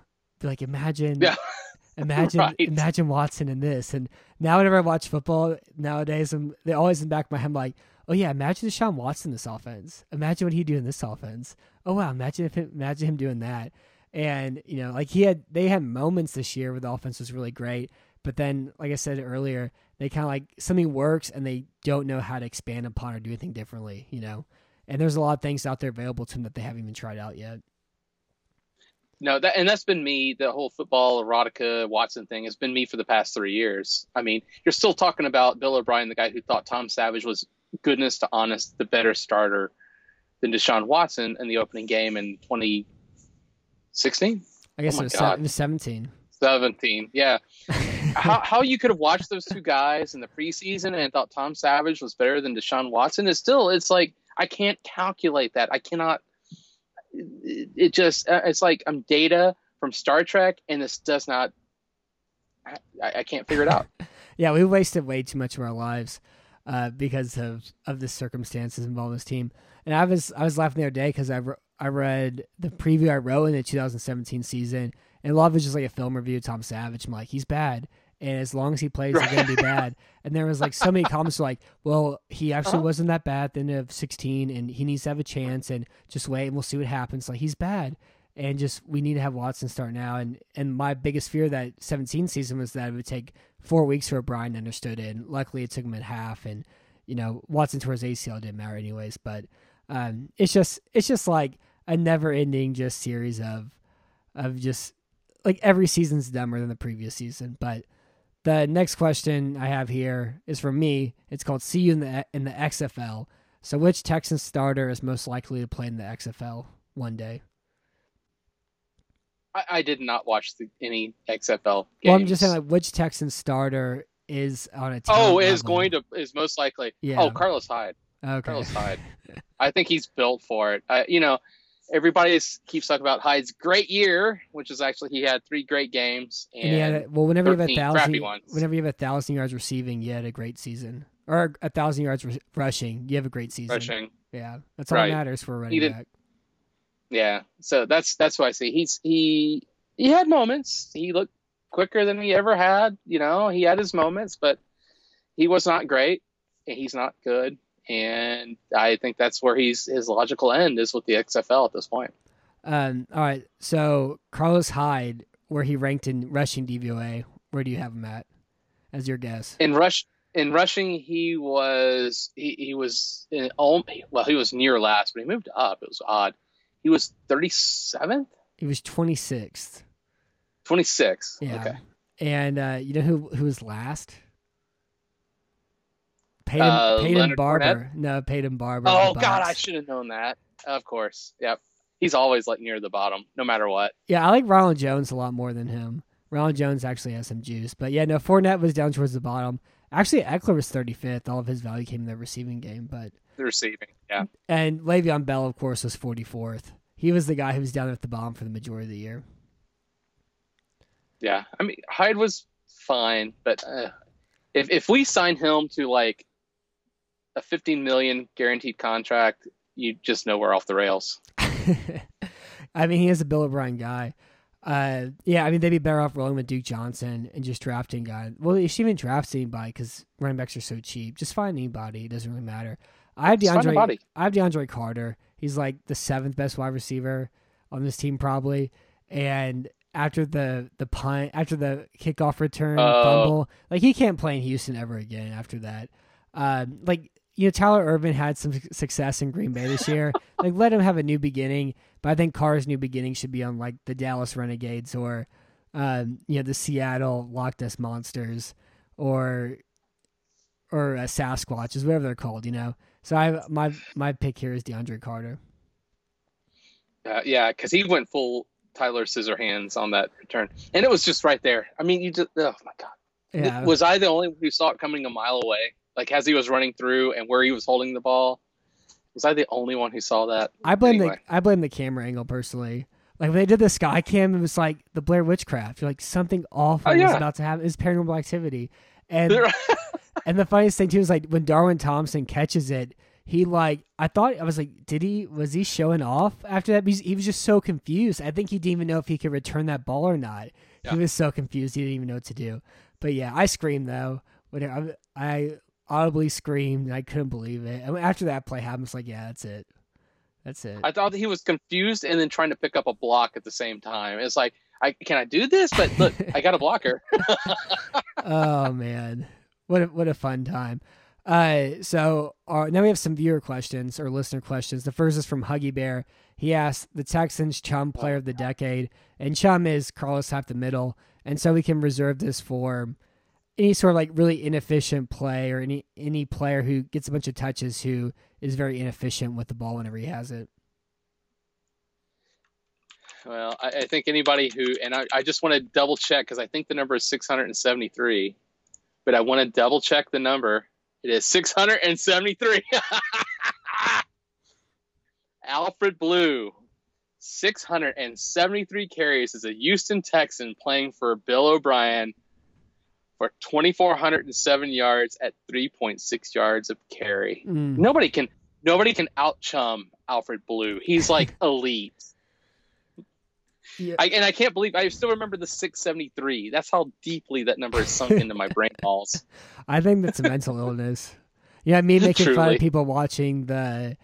Like imagine, Yeah. imagine, Right. imagine Watson in this. And now whenever I watch football nowadays, I'm they're always in the back of my head I'm like, oh yeah, imagine Deshaun Watson in this offense. Imagine what he'd do in this offense. Oh wow, imagine if him, imagine him doing that. And you know, like he had, they had moments this year where the offense was really great. But then, like I said earlier, they kind of like something works and they don't know how to expand upon or do anything differently. You know, and there's a lot of things out there available to them that they haven't even tried out yet. No, that and that's been me. The whole football erotica Watson thing has been me for the past three years. I mean, you're still talking about Bill O'Brien, the guy who thought Tom Savage was goodness to honest, the better starter than Deshaun Watson in the opening game in 2016, I guess Oh it, was se- God. it was 17. 17. Yeah, how how you could have watched those two guys in the preseason and thought Tom Savage was better than Deshaun Watson is still. It's like I can't calculate that. I cannot. It, just uh, it's like I'm data from Star Trek, and this does not. I, I can't figure it out. Yeah, we wasted way too much of our lives uh, because of of the circumstances involving this team. And I was I was laughing the other day because I re- I read the preview I wrote in the 2017 season, and a lot of it's just like a film review Tom Savage. I'm like, he's bad, and as long as he plays, he's gonna be bad. And there was like so many comments like, well, he actually Uh-huh. wasn't that bad at the end of 16, and he needs to have a chance, and just wait and we'll see what happens. Like he's bad. And just we need to have Watson start now, and and my biggest fear that 17 season was that it would take four weeks for Brian to understood it. And luckily, it took him at half. And you know, Watson towards ACL didn't matter anyways. But um, it's just it's just like a never ending just series of of just like every season's dumber than the previous season. But the next question I have here is from me. It's called "See you in the in the XFL." So, which Texan starter is most likely to play in the XFL one day? I, I did not watch the, any XFL games. Well, I'm just saying, like, which Texan starter is on a oh, talent is going to is most likely. Yeah. Oh, Carlos Hyde. Okay. Carlos Hyde. I think he's built for it. Uh, you know, everybody keeps talking about Hyde's great year, which is actually he had three great games, and, And yeah, well, whenever you have a 13 thousand, whenever you have a thousand yards receiving, you had a great season, or a thousand yards re- rushing, you have a great season. rushing. Yeah, that's all Right. that matters for a running did- back. Yeah, so that's that's what I see. He's he he had moments. He looked quicker than he ever had. You know, he had his moments, but he was not great. and He's not good, and I think that's where he's his logical end is with the XFL at this point. Um, all right, so Carlos Hyde, where he ranked in rushing DVOA, where do you have him at as your guess? In rush in rushing, he was he, he was in, al- well, he was near last, but he moved up. It was odd. He was thirty seventh, He was twenty sixth. Twenty sixth. Yeah. Okay. And uh, you know who who was last? Peyton, Uh, Peyton Leonard Barber. No, Peyton Barber. Oh God, I should have known that. Of course. Yep. He's always like near the bottom, no matter what. Yeah, I like Ronald Jones a lot more than him. Ronald Jones actually has some juice, but yeah, no, Fournette was down towards the bottom. Actually, Ekeler was 35th. All of his value came in the receiving game, but The receiving. Yeah. and Le'Veon Bell, of course, was 44th. He was the guy who was down at the bottom for the majority of the year. Yeah. I mean, Hyde was fine, but uh, if if we sign him to like a 15 million guaranteed contract, you just know we're off the rails. I mean, he is a Bill O'Brien guy. Uh, yeah, I mean, they'd be better off rolling with Duke Johnson and just drafting guy. Well, you should even draft anybody because running backs are so cheap. Just find anybody; it doesn't really matter. I have Just DeAndre. I have DeAndre Carter. He's like the seventh best wide receiver on this team, probably. And after the the punt, after the kickoff return Oh. fumble, like he can't play in Houston ever again after that. Um, like you know, Tyler Ervin had some success in Green Bay this year. like let him have a new beginning. But I think Carr's new beginning should be on like the Dallas Renegades or, um, you know, the Seattle Loch Ness Monsters or or uh, Sasquatches, whatever they're called. You know, So I my my pick here is DeAndre Carter. Uh, yeah, because he went full Tyler Scissorhands on that return, and it was just right there. I mean, you just oh my god. Yeah, Was I the only one who saw it coming a mile away? Like as he was running through and where he was holding the ball? Was I the only one who saw that? I blame Anyway. the I blame the camera angle personally. Like when they did the sky cam, it was like the Blair Witchcraft. You're like something awful Oh, was yeah. about to happen. It's paranormal activity, and and the funniest thing too is like when Darwin Thompson catches it, he like I thought I was like, did he was he showing off after that? Because he was just so confused. I think he didn't even know if he could return that ball or not. Yeah. He was so confused. He didn't even know what to do. But yeah, I screamed though. When I, I audibly screamed and I couldn't believe it. And after that play happened, it's like, yeah, that's it. That's it. I thought that he was confused and then trying to pick up a block at the same time. It's like, I can I do this? But look, I got a blocker. oh man, what a, what a fun time. Uh, so uh, now we have some viewer questions or listener questions. The first is from Huggy Bear. He asked the Texans Chum Player of the Decade, and Chum is Carlos half the middle, and so we can reserve this for any sort of like really inefficient play or any any player who gets a bunch of touches who is very inefficient with the ball whenever he has it. Well, I, I think anybody who, and I, I just want to double check because I think the number is 673, but I want to double check the number. It is 673. Alfred Blue, 673 carries as a Houston Texan playing for Bill O'Brien for 2,407 yards at 3.6 yards of carry. Mm. Nobody can nobody can out chum Alfred Blue. He's like elite. Yeah. I, and I can't believe I still remember the 673. That's how deeply that number is sunk into my brain balls. I think that's a mental illness. Yeah, me making fun of people watching the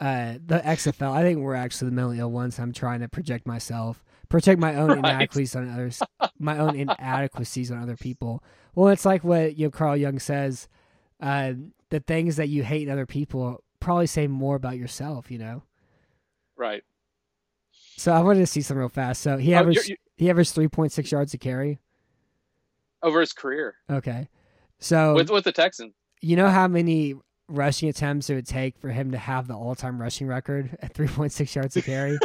uh the XFL. I think we're actually the mentally ill ones. I'm trying to project myself, project my own Right. inadequacies on others, my own inadequacies on other people. Well, it's like what you know, Carl Jung says. Uh, the things that you hate in other people probably say more about yourself. You know. Right. So I wanted to see some real fast. So he Oh, averaged you're- you- he averaged three point six yards a carry. over his career Okay. So with with the Texans. You know how many rushing attempts it would take for him to have the all-time rushing record at 3.6 yards a carry?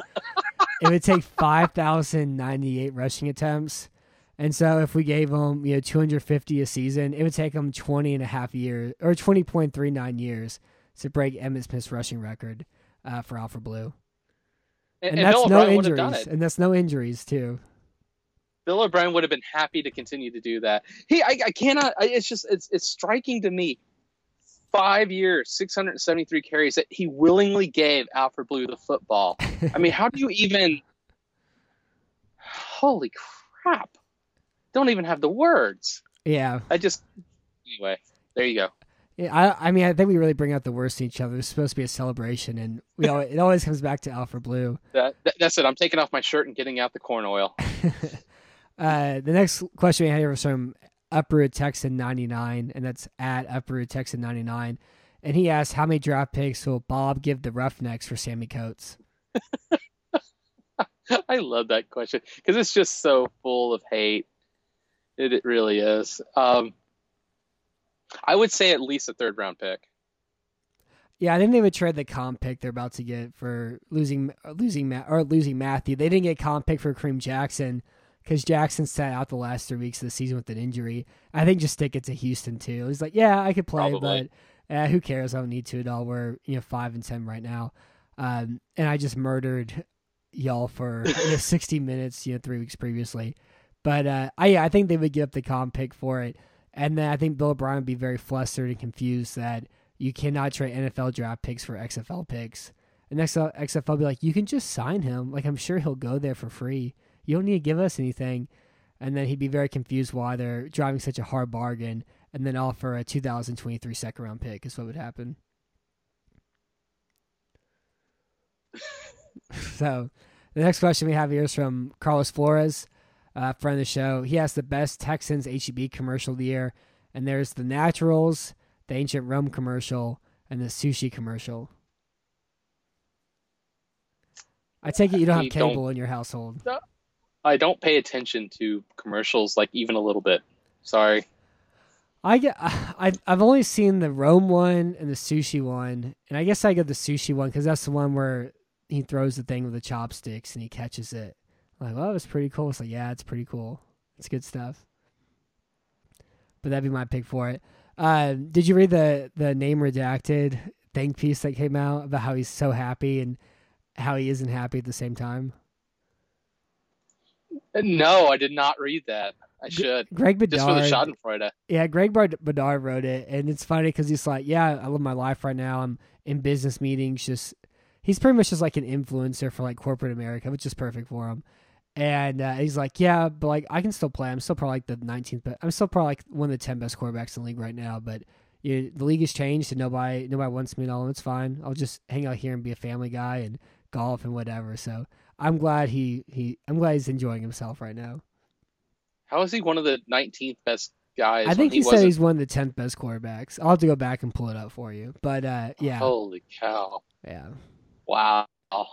it would take 5,098 rushing attempts. And so if we gave him, you know, 250 a season, it would take him 20 and a half years or 20.39 years to break Emmitt Smith's rushing record uh, for Alfred Blue. And, And, and that's no O'Brien would have done injuries. And that's no injuries too. Bill O'Brien would have been happy to continue to do that. He, I, I cannot. I, it's just, it's, it's striking to me. Five years, 673 carries that he willingly gave Alfred Blue the football. I mean, how do you even? Holy crap! Don't even have the words. Yeah. I just. Anyway, there you go. Yeah, I, I mean, I think we really bring out the worst in each other. It's supposed to be a celebration, and we all, it always comes back to Alfred Blue. That, that, that's it. I'm taking off my shirt and getting out the corn oil. uh, the next question we have here is from Uproot Texan ninety nine, and that's at Uproot Texan ninety nine, and he asked how many draft picks will Bob give the Roughnecks for Sammie Coates? I love that question because it's just so full of hate. It, it really is. Um, I would say at least a third round pick. Yeah, I think they would trade the comp pick they're about to get for losing losing or losing Mathieu. They didn't get comp pick for Kareem Jackson because Jackson sat out the last three weeks of the season with an injury. I think just stick it to Houston too. He's like, yeah, I could play, Probably. but uh, who cares? I don't need to at all. We're you know five and ten right now, um, and I just murdered y'all for you know, sixty minutes, you know, three weeks previously. But uh, I yeah, I think they would give up the comp pick for it, and then I think Bill O'Brien would be very flustered and confused that you cannot trade NFL draft picks for XFL picks. And XFL, XFL be like, you can just sign him. Like, I'm sure he'll go there for free. You don't need to give us anything. And then he'd be very confused why they're driving such a hard bargain and then offer a 2023 second round pick, is what would happen. so, the next question we have here is from Carlos Flores, uh, friend of the show. He has the best Texans HEB commercial of the year. And there's the Naturals, the ancient Rome commercial, and the sushi commercial. I take it you don't have You don't- cable in your household. I don't pay attention to commercials like even a little bit. Sorry. I get. I I've only seen the Rome one and the sushi one, and I guess I get the sushi one because that's the one where he throws the thing with the chopsticks and he catches it. I'm like, well, it was pretty cool. It's like, yeah, it's pretty cool. It's good stuff. But that'd be my pick for it. Uh, did you read the the name redacted think piece that came out about how he's so happy and how he isn't happy at the same time? No, I did not read that. I should. Greg Bedard. Just for the Schadenfreude. Yeah, Greg Bedard wrote it, and it's funny because he's like, "Yeah, I live my life right now. I'm in business meetings. Just he's pretty much just like an influencer for like corporate America, which is perfect for him." And uh, he's like, "Yeah, but like I can still play. I'm still probably like the 19th, but I'm still probably like one of the 10 best quarterbacks in the league right now. But you know, the league has changed, and nobody nobody wants me at all. And it's fine. I'll just hang out here and be a family guy and golf and whatever. So I'm glad he he I'm glad he's enjoying himself right now." How is he one of the 19th best guys? I think he, he said he's one of the 10th best quarterbacks. I'll have to go back and pull it up for you. But uh, yeah, Holy cow! yeah. Wow. Wow.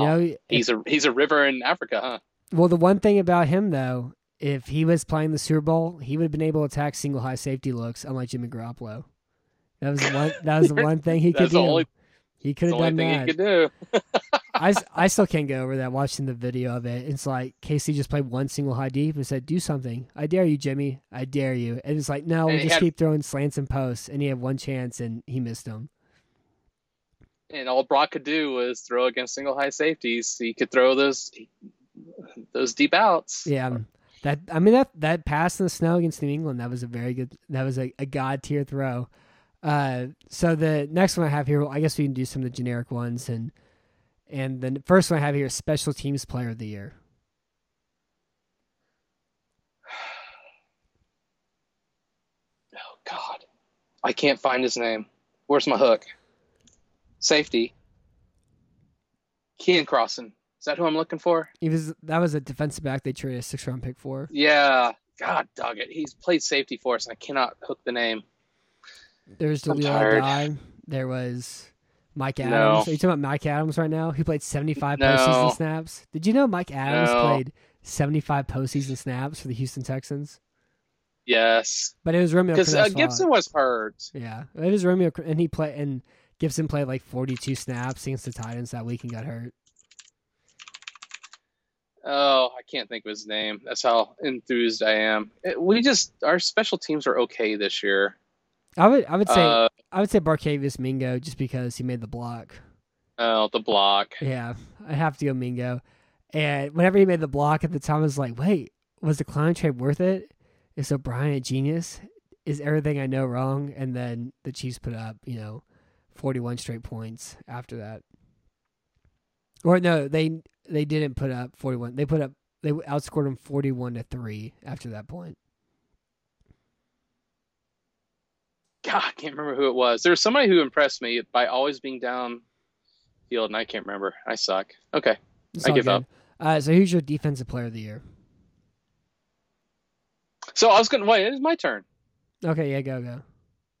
You know, he's a he's a river in Africa, huh? well, the one thing about him though, if he was playing the Super Bowl, he would have been able to attack single high safety looks, unlike Jimmy Garoppolo. That was the one. That was the one thing he could do. only- he could have the only done that. he could do. I, I still can't get over that watching the video of it. It's like Casey just played one single high deep and said, "Do something. I dare you, Jimmy. I dare you." And it's like, no, we'll just had- keep throwing slants and posts. And he had one chance and he missed them. And all Brock could do was throw against single high safeties. He could throw those those deep outs. Yeah, um, that I mean that that pass in the snow against New England that was a very good. That was a, a god tier throw. Uh, so the next one I have here, well, I guess we can do some of the generic ones, and and the first one I have here is special teams player of the year. Oh God, I can't find his name. Where's my hook? Safety. Keion Crossen. Is that who I'm looking for? He was that was a defensive back they traded a six round pick for. Yeah. God dog it. He's played safety for us, and I cannot hook the name. There's I'm tired. There was Mike No. Adams. Are you talking about Mike Adams right now? Who played 75 No. postseason snaps? Did you know Mike Adams No. played 75 postseason snaps for the Houston Texans? Yes, But it was Romeo because uh, Gipson was hurt. Yeah, it was Romeo, and he played, and Gipson played like 42 snaps against the Titans that week and got hurt. Oh, I can't think of his name. That's how enthused I am. It- we just our special teams are okay this year. I would, I would say, Uh, I would say Barkevious Mingo just because he made the block. oh, the block. Yeah, I have to go Mingo. And whenever he made the block at the time, I was like, wait, was the clown trade worth it? Is O'Brien a genius? Is everything I know wrong? And then the Chiefs put up, you know, 41 straight points after that. Or no, they they didn't put up 41. They put up they outscored them 41 to 3 after that point. God, I can't remember who it was. There was somebody who impressed me by always being down field, and I can't remember. I suck. Okay. It's I give good. up. Uh, so who's your defensive player of the year? So I was gonna wait. It's my turn. Okay, yeah, go go.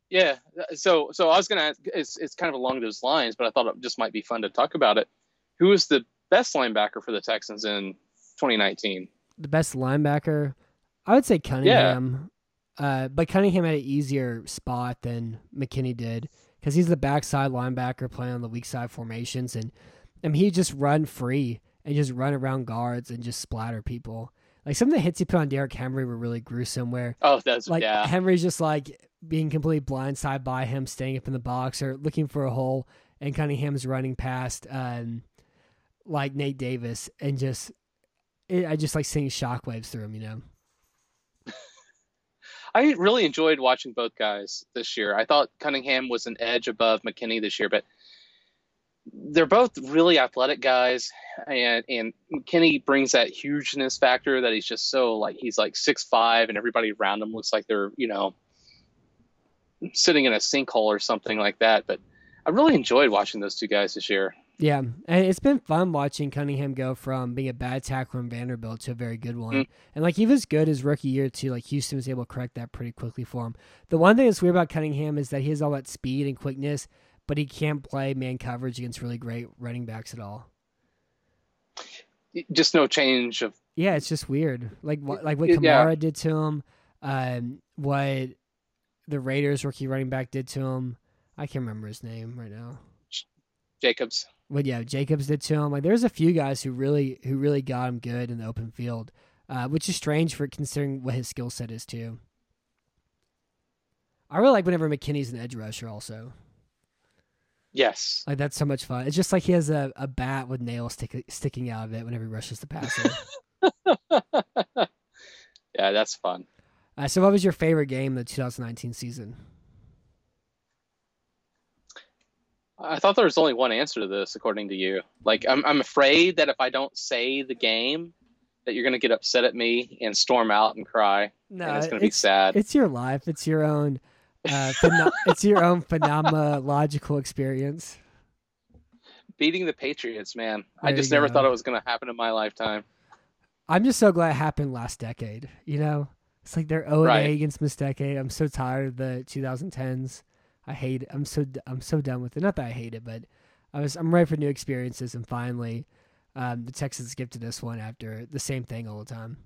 Yeah. So so I was gonna. Ask, it's it's kind of along those lines, but I thought it just might be fun to talk about it. Who is the best linebacker for the Texans in 2019? the best linebacker, I would say Cunningham. Uh, but Cunningham had an easier spot than McKinney did because he's the backside linebacker playing on the weak side formations, and I mean he just run free and just run around guards and just splatter people. Like some of the hits he put on Derrick Henry were really gruesome. Where Oh, that's like yeah. Henry's just like being completely blindsided by him, staying up in the box or looking for a hole, and Cunningham's running past um, like Nate Davis, and just it, I just like seeing shockwaves through him. You know, I really enjoyed watching both guys this year. I thought Cunningham was an edge above McKinney this year, but they're both really athletic guys, and and McKinney brings that hugeness factor that he's just so like he's like six five, and everybody around him looks like they're you know sitting in a sinkhole or something like that. But I really enjoyed watching those two guys this year. Yeah, and it's been fun watching Cunningham go from being a bad tackler in Vanderbilt to a very good one. Mm. And like he was good his rookie year too. Like Houston was able to correct that pretty quickly for him. The one thing that's weird about Cunningham is that he has all that speed and quickness, but he can't play man coverage against really great running backs at all. Just no change of Yeah, it's just weird. Like what like what Kamara yeah. did to him, um, what the Raiders rookie running back did to him. I can't remember his name right now. Jacobs. But yeah, Jacobs did to him. Like there's a few guys who really who really got him good in the open field, uh, which is strange for considering what his skill set is too. I really like whenever McKinney's an edge rusher also. Yes. Like that's so much fun. It's just like he has a, a bat with nails stick, sticking out of it whenever he rushes the passer. yeah, that's fun. Uh, so, what was your favorite game of the 2019 season? I thought there was only one answer to this, according to you. Like, I'm, I'm afraid that if I don't say the game, that you're going to get upset at me and storm out and cry. No, and it's going to be sad. It's your life. It's your own. Uh, pheno- it's your own phenomenological experience. Beating the Patriots, man. There I just never go. thought it was going to happen in my lifetime. I'm just so glad it happened last decade. You know, it's like they're 0 Right. 8 against this decade. I'm so tired of the 2010s. I hate it. I'm so I'm so done with it. Not that I hate it, but I was I'm ready for new experiences. And finally, um, the Texans skipped to this one after the same thing all the time.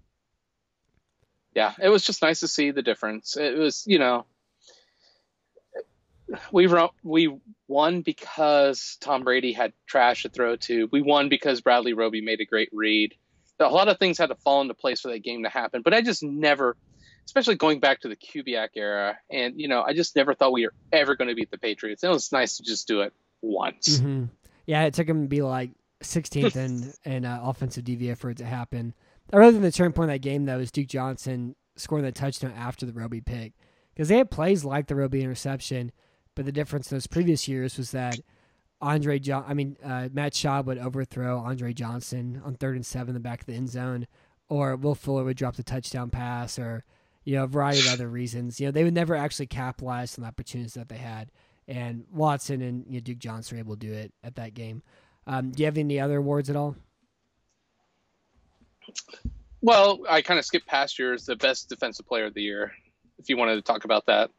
yeah, it was just nice to see the difference. It was, you know, we we won because Tom Brady had trash to throw to. We won because Bradley Roby made a great read. A lot of things had to fall into place for that game to happen, but I just never, especially going back to the Kubiak era, and you know, I just never thought we were ever going to beat the Patriots. It was nice to just do it once. hmm Yeah, it took him to be like 16th in in uh, offensive DVOA for it to happen. Other than the turning point of that game though is Duke Johnson scoring the touchdown after the Roby pick because they had plays like the Roby interception, but the difference in those previous years was that Andre John, I mean uh, Matt Schaub would overthrow Andre Johnson on third and seven in the back of the end zone, or Will Fuller would drop the touchdown pass, or you know a variety of other reasons. You know they would never actually capitalize on the opportunities that they had, and Watson and you know, Duke Johnson were able to do it at that game. Um, do you have any other awards at all? Well, I kind of skipped past yours, the best defensive player of the year. If you wanted to talk about that.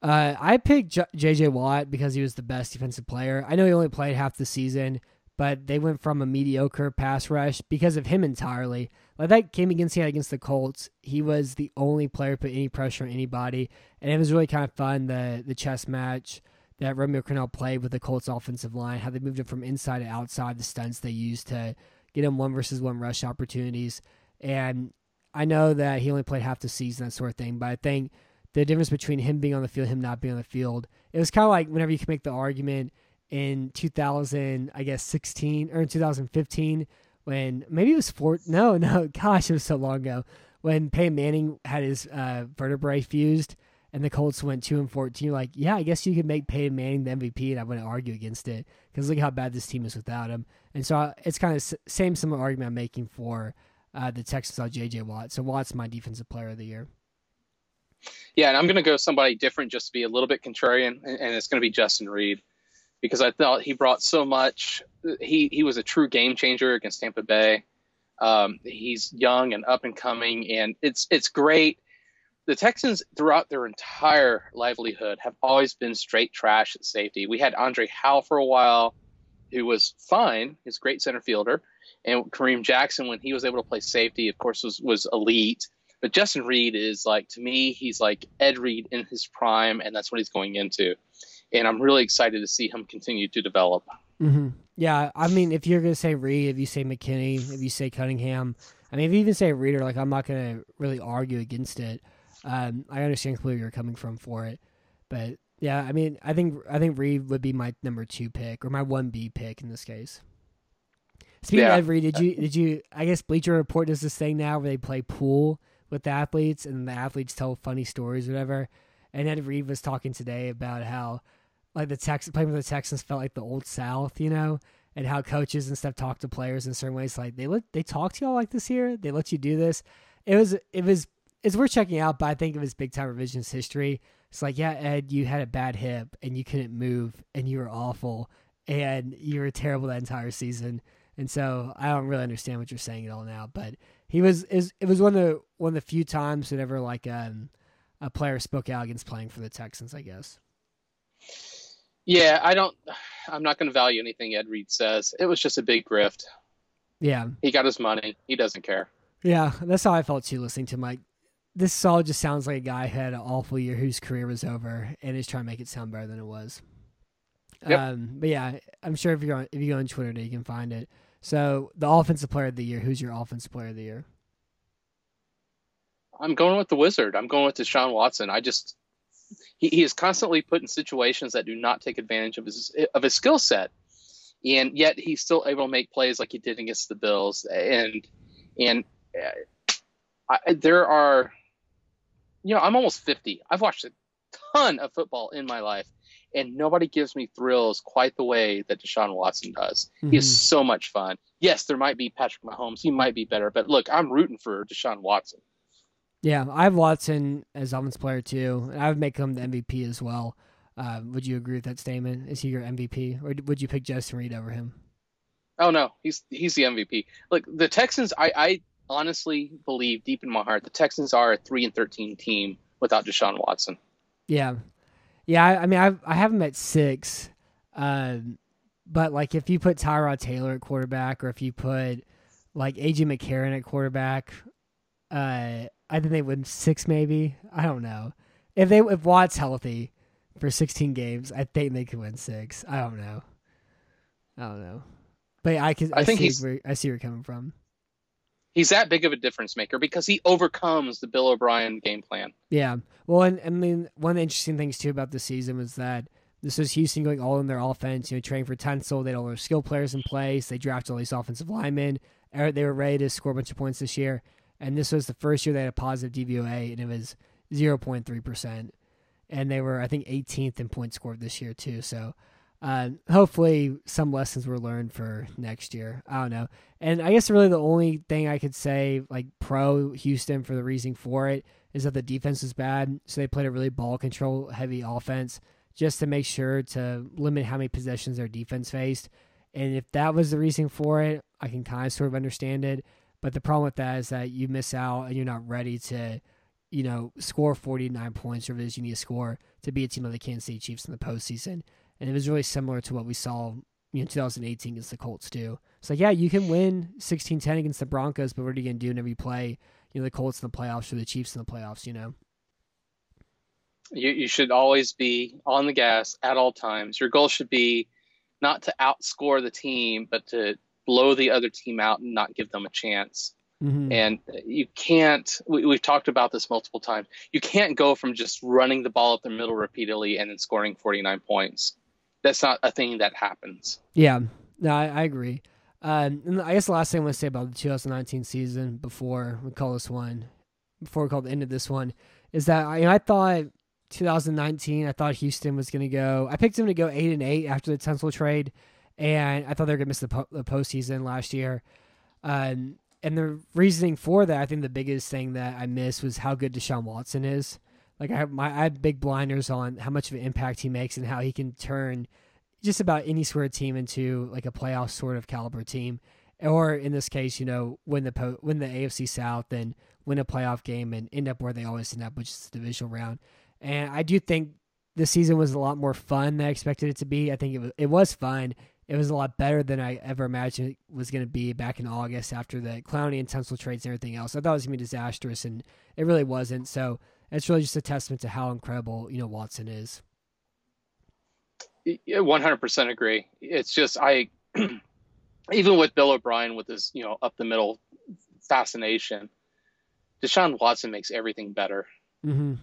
Uh, I picked J- J.J. Watt because he was the best defensive player. I know he only played half the season, but they went from a mediocre pass rush because of him entirely. Like that game against he had against the Colts, he was the only player put any pressure on anybody, and it was really kind of fun the the chess match that Romeo Crennel played with the Colts offensive line, how they moved him from inside to outside, the stunts they used to get him one versus one rush opportunities, and I know that he only played half the season, that sort of thing, but I think the difference between him being on the field, him not being on the field. It was kind of like whenever you can make the argument in 2000, I guess 16 or in 2015 when maybe it was four. No, no, gosh, it was so long ago when Peyton Manning had his uh, vertebrae fused and the Colts went two and 14. Like, yeah, I guess you could make Peyton Manning the MVP, and I wouldn't argue against it because look how bad this team is without him. And so uh, it's kind of s- same similar argument I'm making for uh, the Texans on JJ Watt. So Watt's my defensive player of the year. Yeah, and I'm going to go somebody different just to be a little bit contrarian, and, and it's going to be Justin Reid because I thought he brought so much. He he was a true game changer against Tampa Bay. Um, he's young and up and coming, and it's it's great. The Texans throughout their entire livelihood have always been straight trash at safety. We had Andre Hal for a while, who was fine. He's a great center fielder, and Kareem Jackson when he was able to play safety, of course, was was elite. But Justin Reid is like to me, he's like Ed Reed in his prime, and that's what he's going into. And I'm really excited to see him continue to develop. Mm-hmm. Yeah, I mean, if you're gonna say Reid, if you say McKinney, if you say Cunningham, I mean, if you even say Reader, like I'm not gonna really argue against it. Um, I understand where you're coming from for it, but yeah, I mean, I think I think Reid would be my number two pick or my one B pick in this case. Speaking Yeah. of Reed, did you did you? I guess Bleacher Report does this thing now where they play pool with the athletes and the athletes tell funny stories, or whatever. And Ed Reed was talking today about how like the Tex playing with the Texans felt like the old South, you know, and how coaches and stuff talk to players in certain ways. Like they let they talk to y'all like this here. They let you do this. It was it was it's worth checking out. But I think it was big time revisionist history. It's like yeah, Ed, you had a bad hip and you couldn't move and you were awful and you were terrible that entire season. And so I don't really understand what you're saying at all now. But he was is it was one of the one of the few times that ever like um, a player spoke out against playing for the Texans. I guess. Yeah, I don't. I'm not going to value anything Ed Reed says. It was just a big grift. Yeah. He got his money. He doesn't care. Yeah, that's how I felt too listening to him. Like this all just sounds like a guy who had an awful year whose career was over and is trying to make it sound better than it was. Yep. Um, but yeah, I'm sure if you're on if you go on Twitter, you can find it. So the offensive player of the year. Who's your offensive player of the year? I'm going with the Wizard. I'm going with Deshaun Watson. I just he, he is constantly put in situations that do not take advantage of his of his skill set, and yet he's still able to make plays like he did against the Bills. And and uh, I, there are, you know, I'm almost 50. I've watched a ton of football in my life, and nobody gives me thrills quite the way that Deshaun Watson does. He Mm-hmm. is so much fun. Yes, there might be Patrick Mahomes. He might be better, but look, I'm rooting for Deshaun Watson. Yeah, I have Watson as offensive player too, and I would make him the MVP as well. Uh, would you agree with that statement? Is he your MVP, or would you pick Justin Reid over him? Oh no, he's he's the MVP. Look, the Texans. I, I honestly believe deep in my heart the Texans are a three and thirteen team without Deshaun Watson. Yeah, yeah. I, I mean, I I have him at six, um, but like if you put Tyrod Taylor at quarterback, or if you put like AJ McCarron at quarterback, uh, I think they win six, maybe. I don't know if they if Watt's healthy for sixteen games. I think they could win six. I don't know. I don't know, but I can. I, I think see he's- where I see where you're coming from. He's that big of a difference maker because he overcomes the Bill O'Brien game plan. Yeah. Well, and I mean, one of the interesting things too about this season was that this was Houston going all in their offense. You know, training for Tunsil, they had all their skill players in place. They drafted all these offensive linemen. They were ready to score a bunch of points this year, and this was the first year they had a positive DVOA, and it was zero point three percent. And they were, I think, 18th in points scored this year too. So. Uh, hopefully, some lessons were learned for next year. I don't know. And I guess really the only thing I could say, like pro Houston, for the reasoning for it, is that the defense was bad. So they played a really ball control heavy offense just to make sure to limit how many possessions their defense faced. And if that was the reason for it, I can kind of sort of understand it. But the problem with that is that you miss out and you're not ready to, you know, score 49 points or it is you need to score to be a team of the Kansas City Chiefs in the postseason. And it was really similar to what we saw you know 2018 against the Colts too. It's like yeah, you can win 16-10 against the Broncos, but what are you gonna do whenever you play you know the Colts in the playoffs or the Chiefs in the playoffs? You know. You, you should always be on the gas at all times. Your goal should be not to outscore the team, but to blow the other team out and not give them a chance. Mm-hmm. And you can't, we, we've talked about this multiple times. You can't go from just running the ball up the middle repeatedly and then scoring 49 points. That's not a thing that happens. Yeah, no, I, I agree. Um, and I guess the last thing I want to say about the 2019 season before we call this one, before we call the end of this one, is that I, I thought 2019, I thought Houston was going to go. I picked them to go eight and eight after the Tunsil trade, and I thought they were going to miss the, po- the postseason last year. Um, and the reasoning for that, I think the biggest thing that I missed was how good Deshaun Watson is. Like I have my I have big blinders on how much of an impact he makes and how he can turn just about any sort of team into like a playoff sort of caliber team, or in this case, you know, win the po- win the AFC South and win a playoff game and end up where they always end up, which is the divisional round. And I do think this season was a lot more fun than I expected it to be. I think it was it was fun. It was a lot better than I ever imagined it was going to be back in August after the Clowney and Tunsil trades and everything else. I thought it was going to be disastrous, and it really wasn't. So it's really just a testament to how incredible you know Watson is. Yeah, 100% agree. It's just, I, even with Bill O'Brien with his, you know, up the middle fascination, Deshaun Watson makes everything better. Mm-hmm.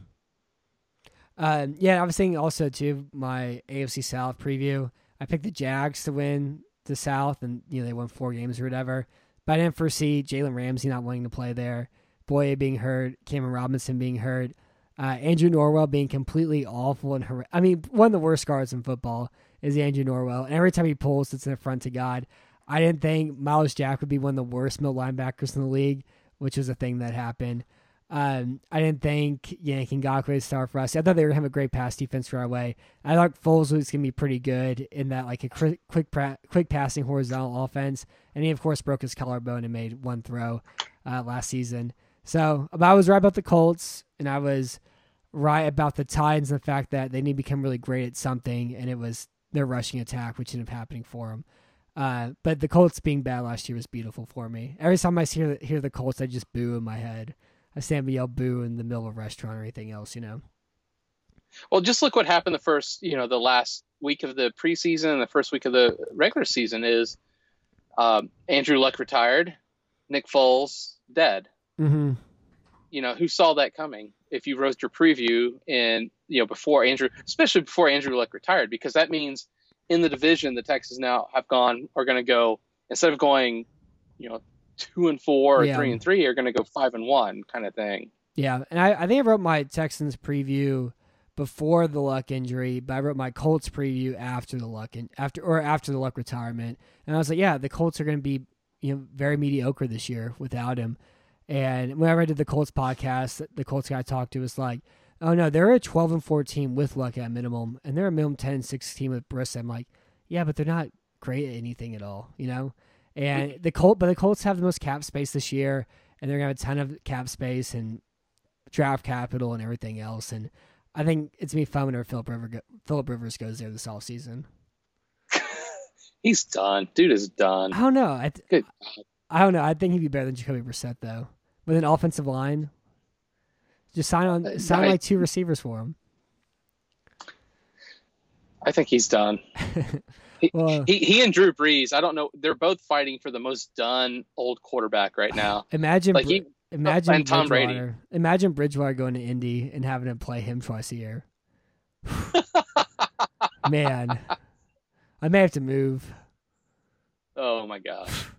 Um, yeah, I was thinking also too my AFC South preview. I picked the Jags to win the South, and you know they won four games or whatever. But I didn't foresee Jalen Ramsey not wanting to play there, Bouye being hurt, Cameron Robinson being hurt, uh, Andrew Norwell being completely awful and I mean one of the worst guards in football is Andrew Norwell, and every time he pulls, it's in the front to God. I didn't think Myles Jack would be one of the worst middle linebackers in the league, which is a thing that happened. Um, I didn't think Yannick Ngakoue would start for us. I thought they were gonna have a great pass defense for our way. I thought Foles was gonna be pretty good in that like a quick quick, pra- quick passing horizontal offense, and he of course broke his collarbone and made one throw uh, last season. So, I was right about the Colts, and I was right about the Titans and the fact that they need to become really great at something, and it was their rushing attack, which ended up happening for them. Uh, but the Colts being bad last year was beautiful for me. Every time I hear hear the Colts, I just boo in my head. A stand and yell boo in the middle of a restaurant or anything else, you know. Well, just look what happened the first, you know, the last week of the preseason and the first week of the regular season is um, Andrew Luck retired, Nick Foles dead. Mm-hmm. You know, who saw that coming? If you wrote your preview and you know before Andrew, especially before Andrew Luck retired, because that means in the division the Texans now have gone are going to go instead of going, you know, two and four or Yeah. three and three, are going to go five and one kind of thing. Yeah, and I, I think I wrote my Texans preview before the Luck injury, but I wrote my Colts preview after the Luck and after or after the Luck retirement, and I was like, yeah, the Colts are going to be you know very mediocre this year without him. And whenever I did the Colts podcast, the Colts guy I talked to was like, oh no, they're a twelve and fourteen with Luck at minimum, and they're a minimum 10 and 16 with Brissett. I'm like, yeah, but they're not great at anything at all, you know. And the Colt, but the Colts have the most cap space this year, and they're gonna have a ton of cap space and draft capital and everything else. And I think it's gonna be fun whenever Philip River go, Philip Rivers goes there this off season. He's done. Dude is done. I don't know. I th- Good. I don't know. I think he'd be better than Jacoby Brissett though. With an offensive line, just sign on Uh, sign I- like two receivers for him. I think he's done. He, he he and Drew Brees. I don't know. They're both fighting for the most done old quarterback right now. Imagine Like he, imagine and Tom Brady. Imagine Bridgewater going to Indy and having to play him twice a year. Man, I may have to move. oh my gosh.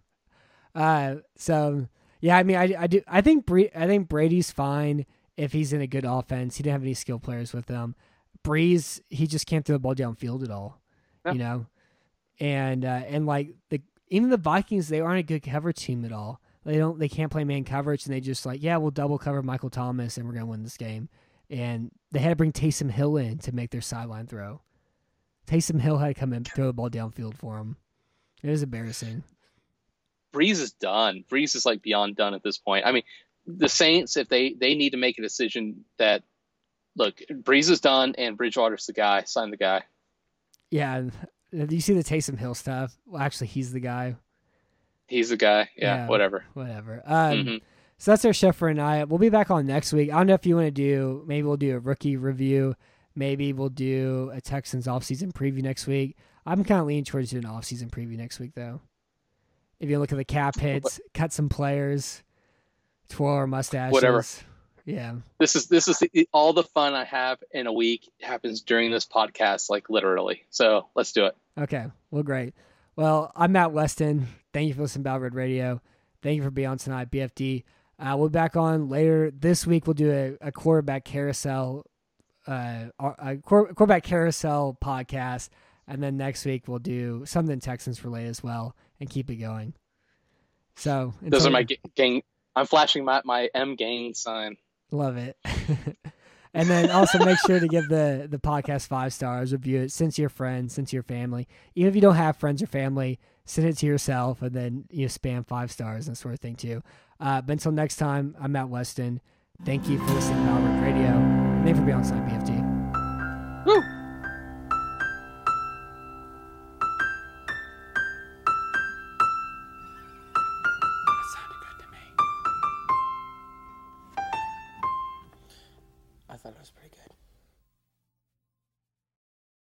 Uh, so yeah, I mean, I, I do. I think Bre- I think Brady's fine if he's in a good offense. He didn't have any skill players with him. Brees, he just can't throw the ball downfield at all. Yeah. You know, and uh, and like the even the Vikings, they aren't a good cover team at all. They don't. They can't play man coverage, and they just like, yeah, we'll double cover Michael Thomas, and we're gonna win this game. And they had to bring Taysom Hill in to make their sideline throw. Taysom Hill had to come in throw the ball downfield for him. It was embarrassing. Brees is done. Brees is like beyond done at this point. I mean, the Saints, if they they need to make a decision that look, Brees is done and Bridgewater's the guy, sign the guy. Yeah, do you see the Taysom Hill stuff? Well, actually, he's the guy. He's the guy. Yeah, Yeah. whatever. Whatever. Um, Mhm. So that's our show for tonight. We'll be back on next week. I don't know if you want to do. Maybe we'll do a rookie review. Maybe we'll do a Texans offseason preview next week. I'm kind of leaning towards doing an offseason preview next week, though. If you look at the cap hits, cut some players, twirl our mustaches. Whatever. Yeah. This is this is the, all the fun I have in a week happens during this podcast, like literally. So let's do it. Okay. Well, great. Well, I'm Matt Weston. Thank you for listening to Battle Red Radio. Thank you for being on tonight, BFD. Uh, we'll be back on later this week. We'll do a, a quarterback carousel, uh, a quar- quarterback carousel podcast, and then next week we'll do something Texans related as well, and keep it going. So Those are my ga- gang. I'm flashing my my M gang sign. Love it. and then also make sure to give the the podcast five stars, review it, send to your friends, send to your family. Even if you don't have friends or family, send it to yourself and then you know, spam five stars and sort of thing too. Uh, but until next time, I'm Matt Weston. Thank you for listening to Albert Radio. Thank you for being on Side BFT.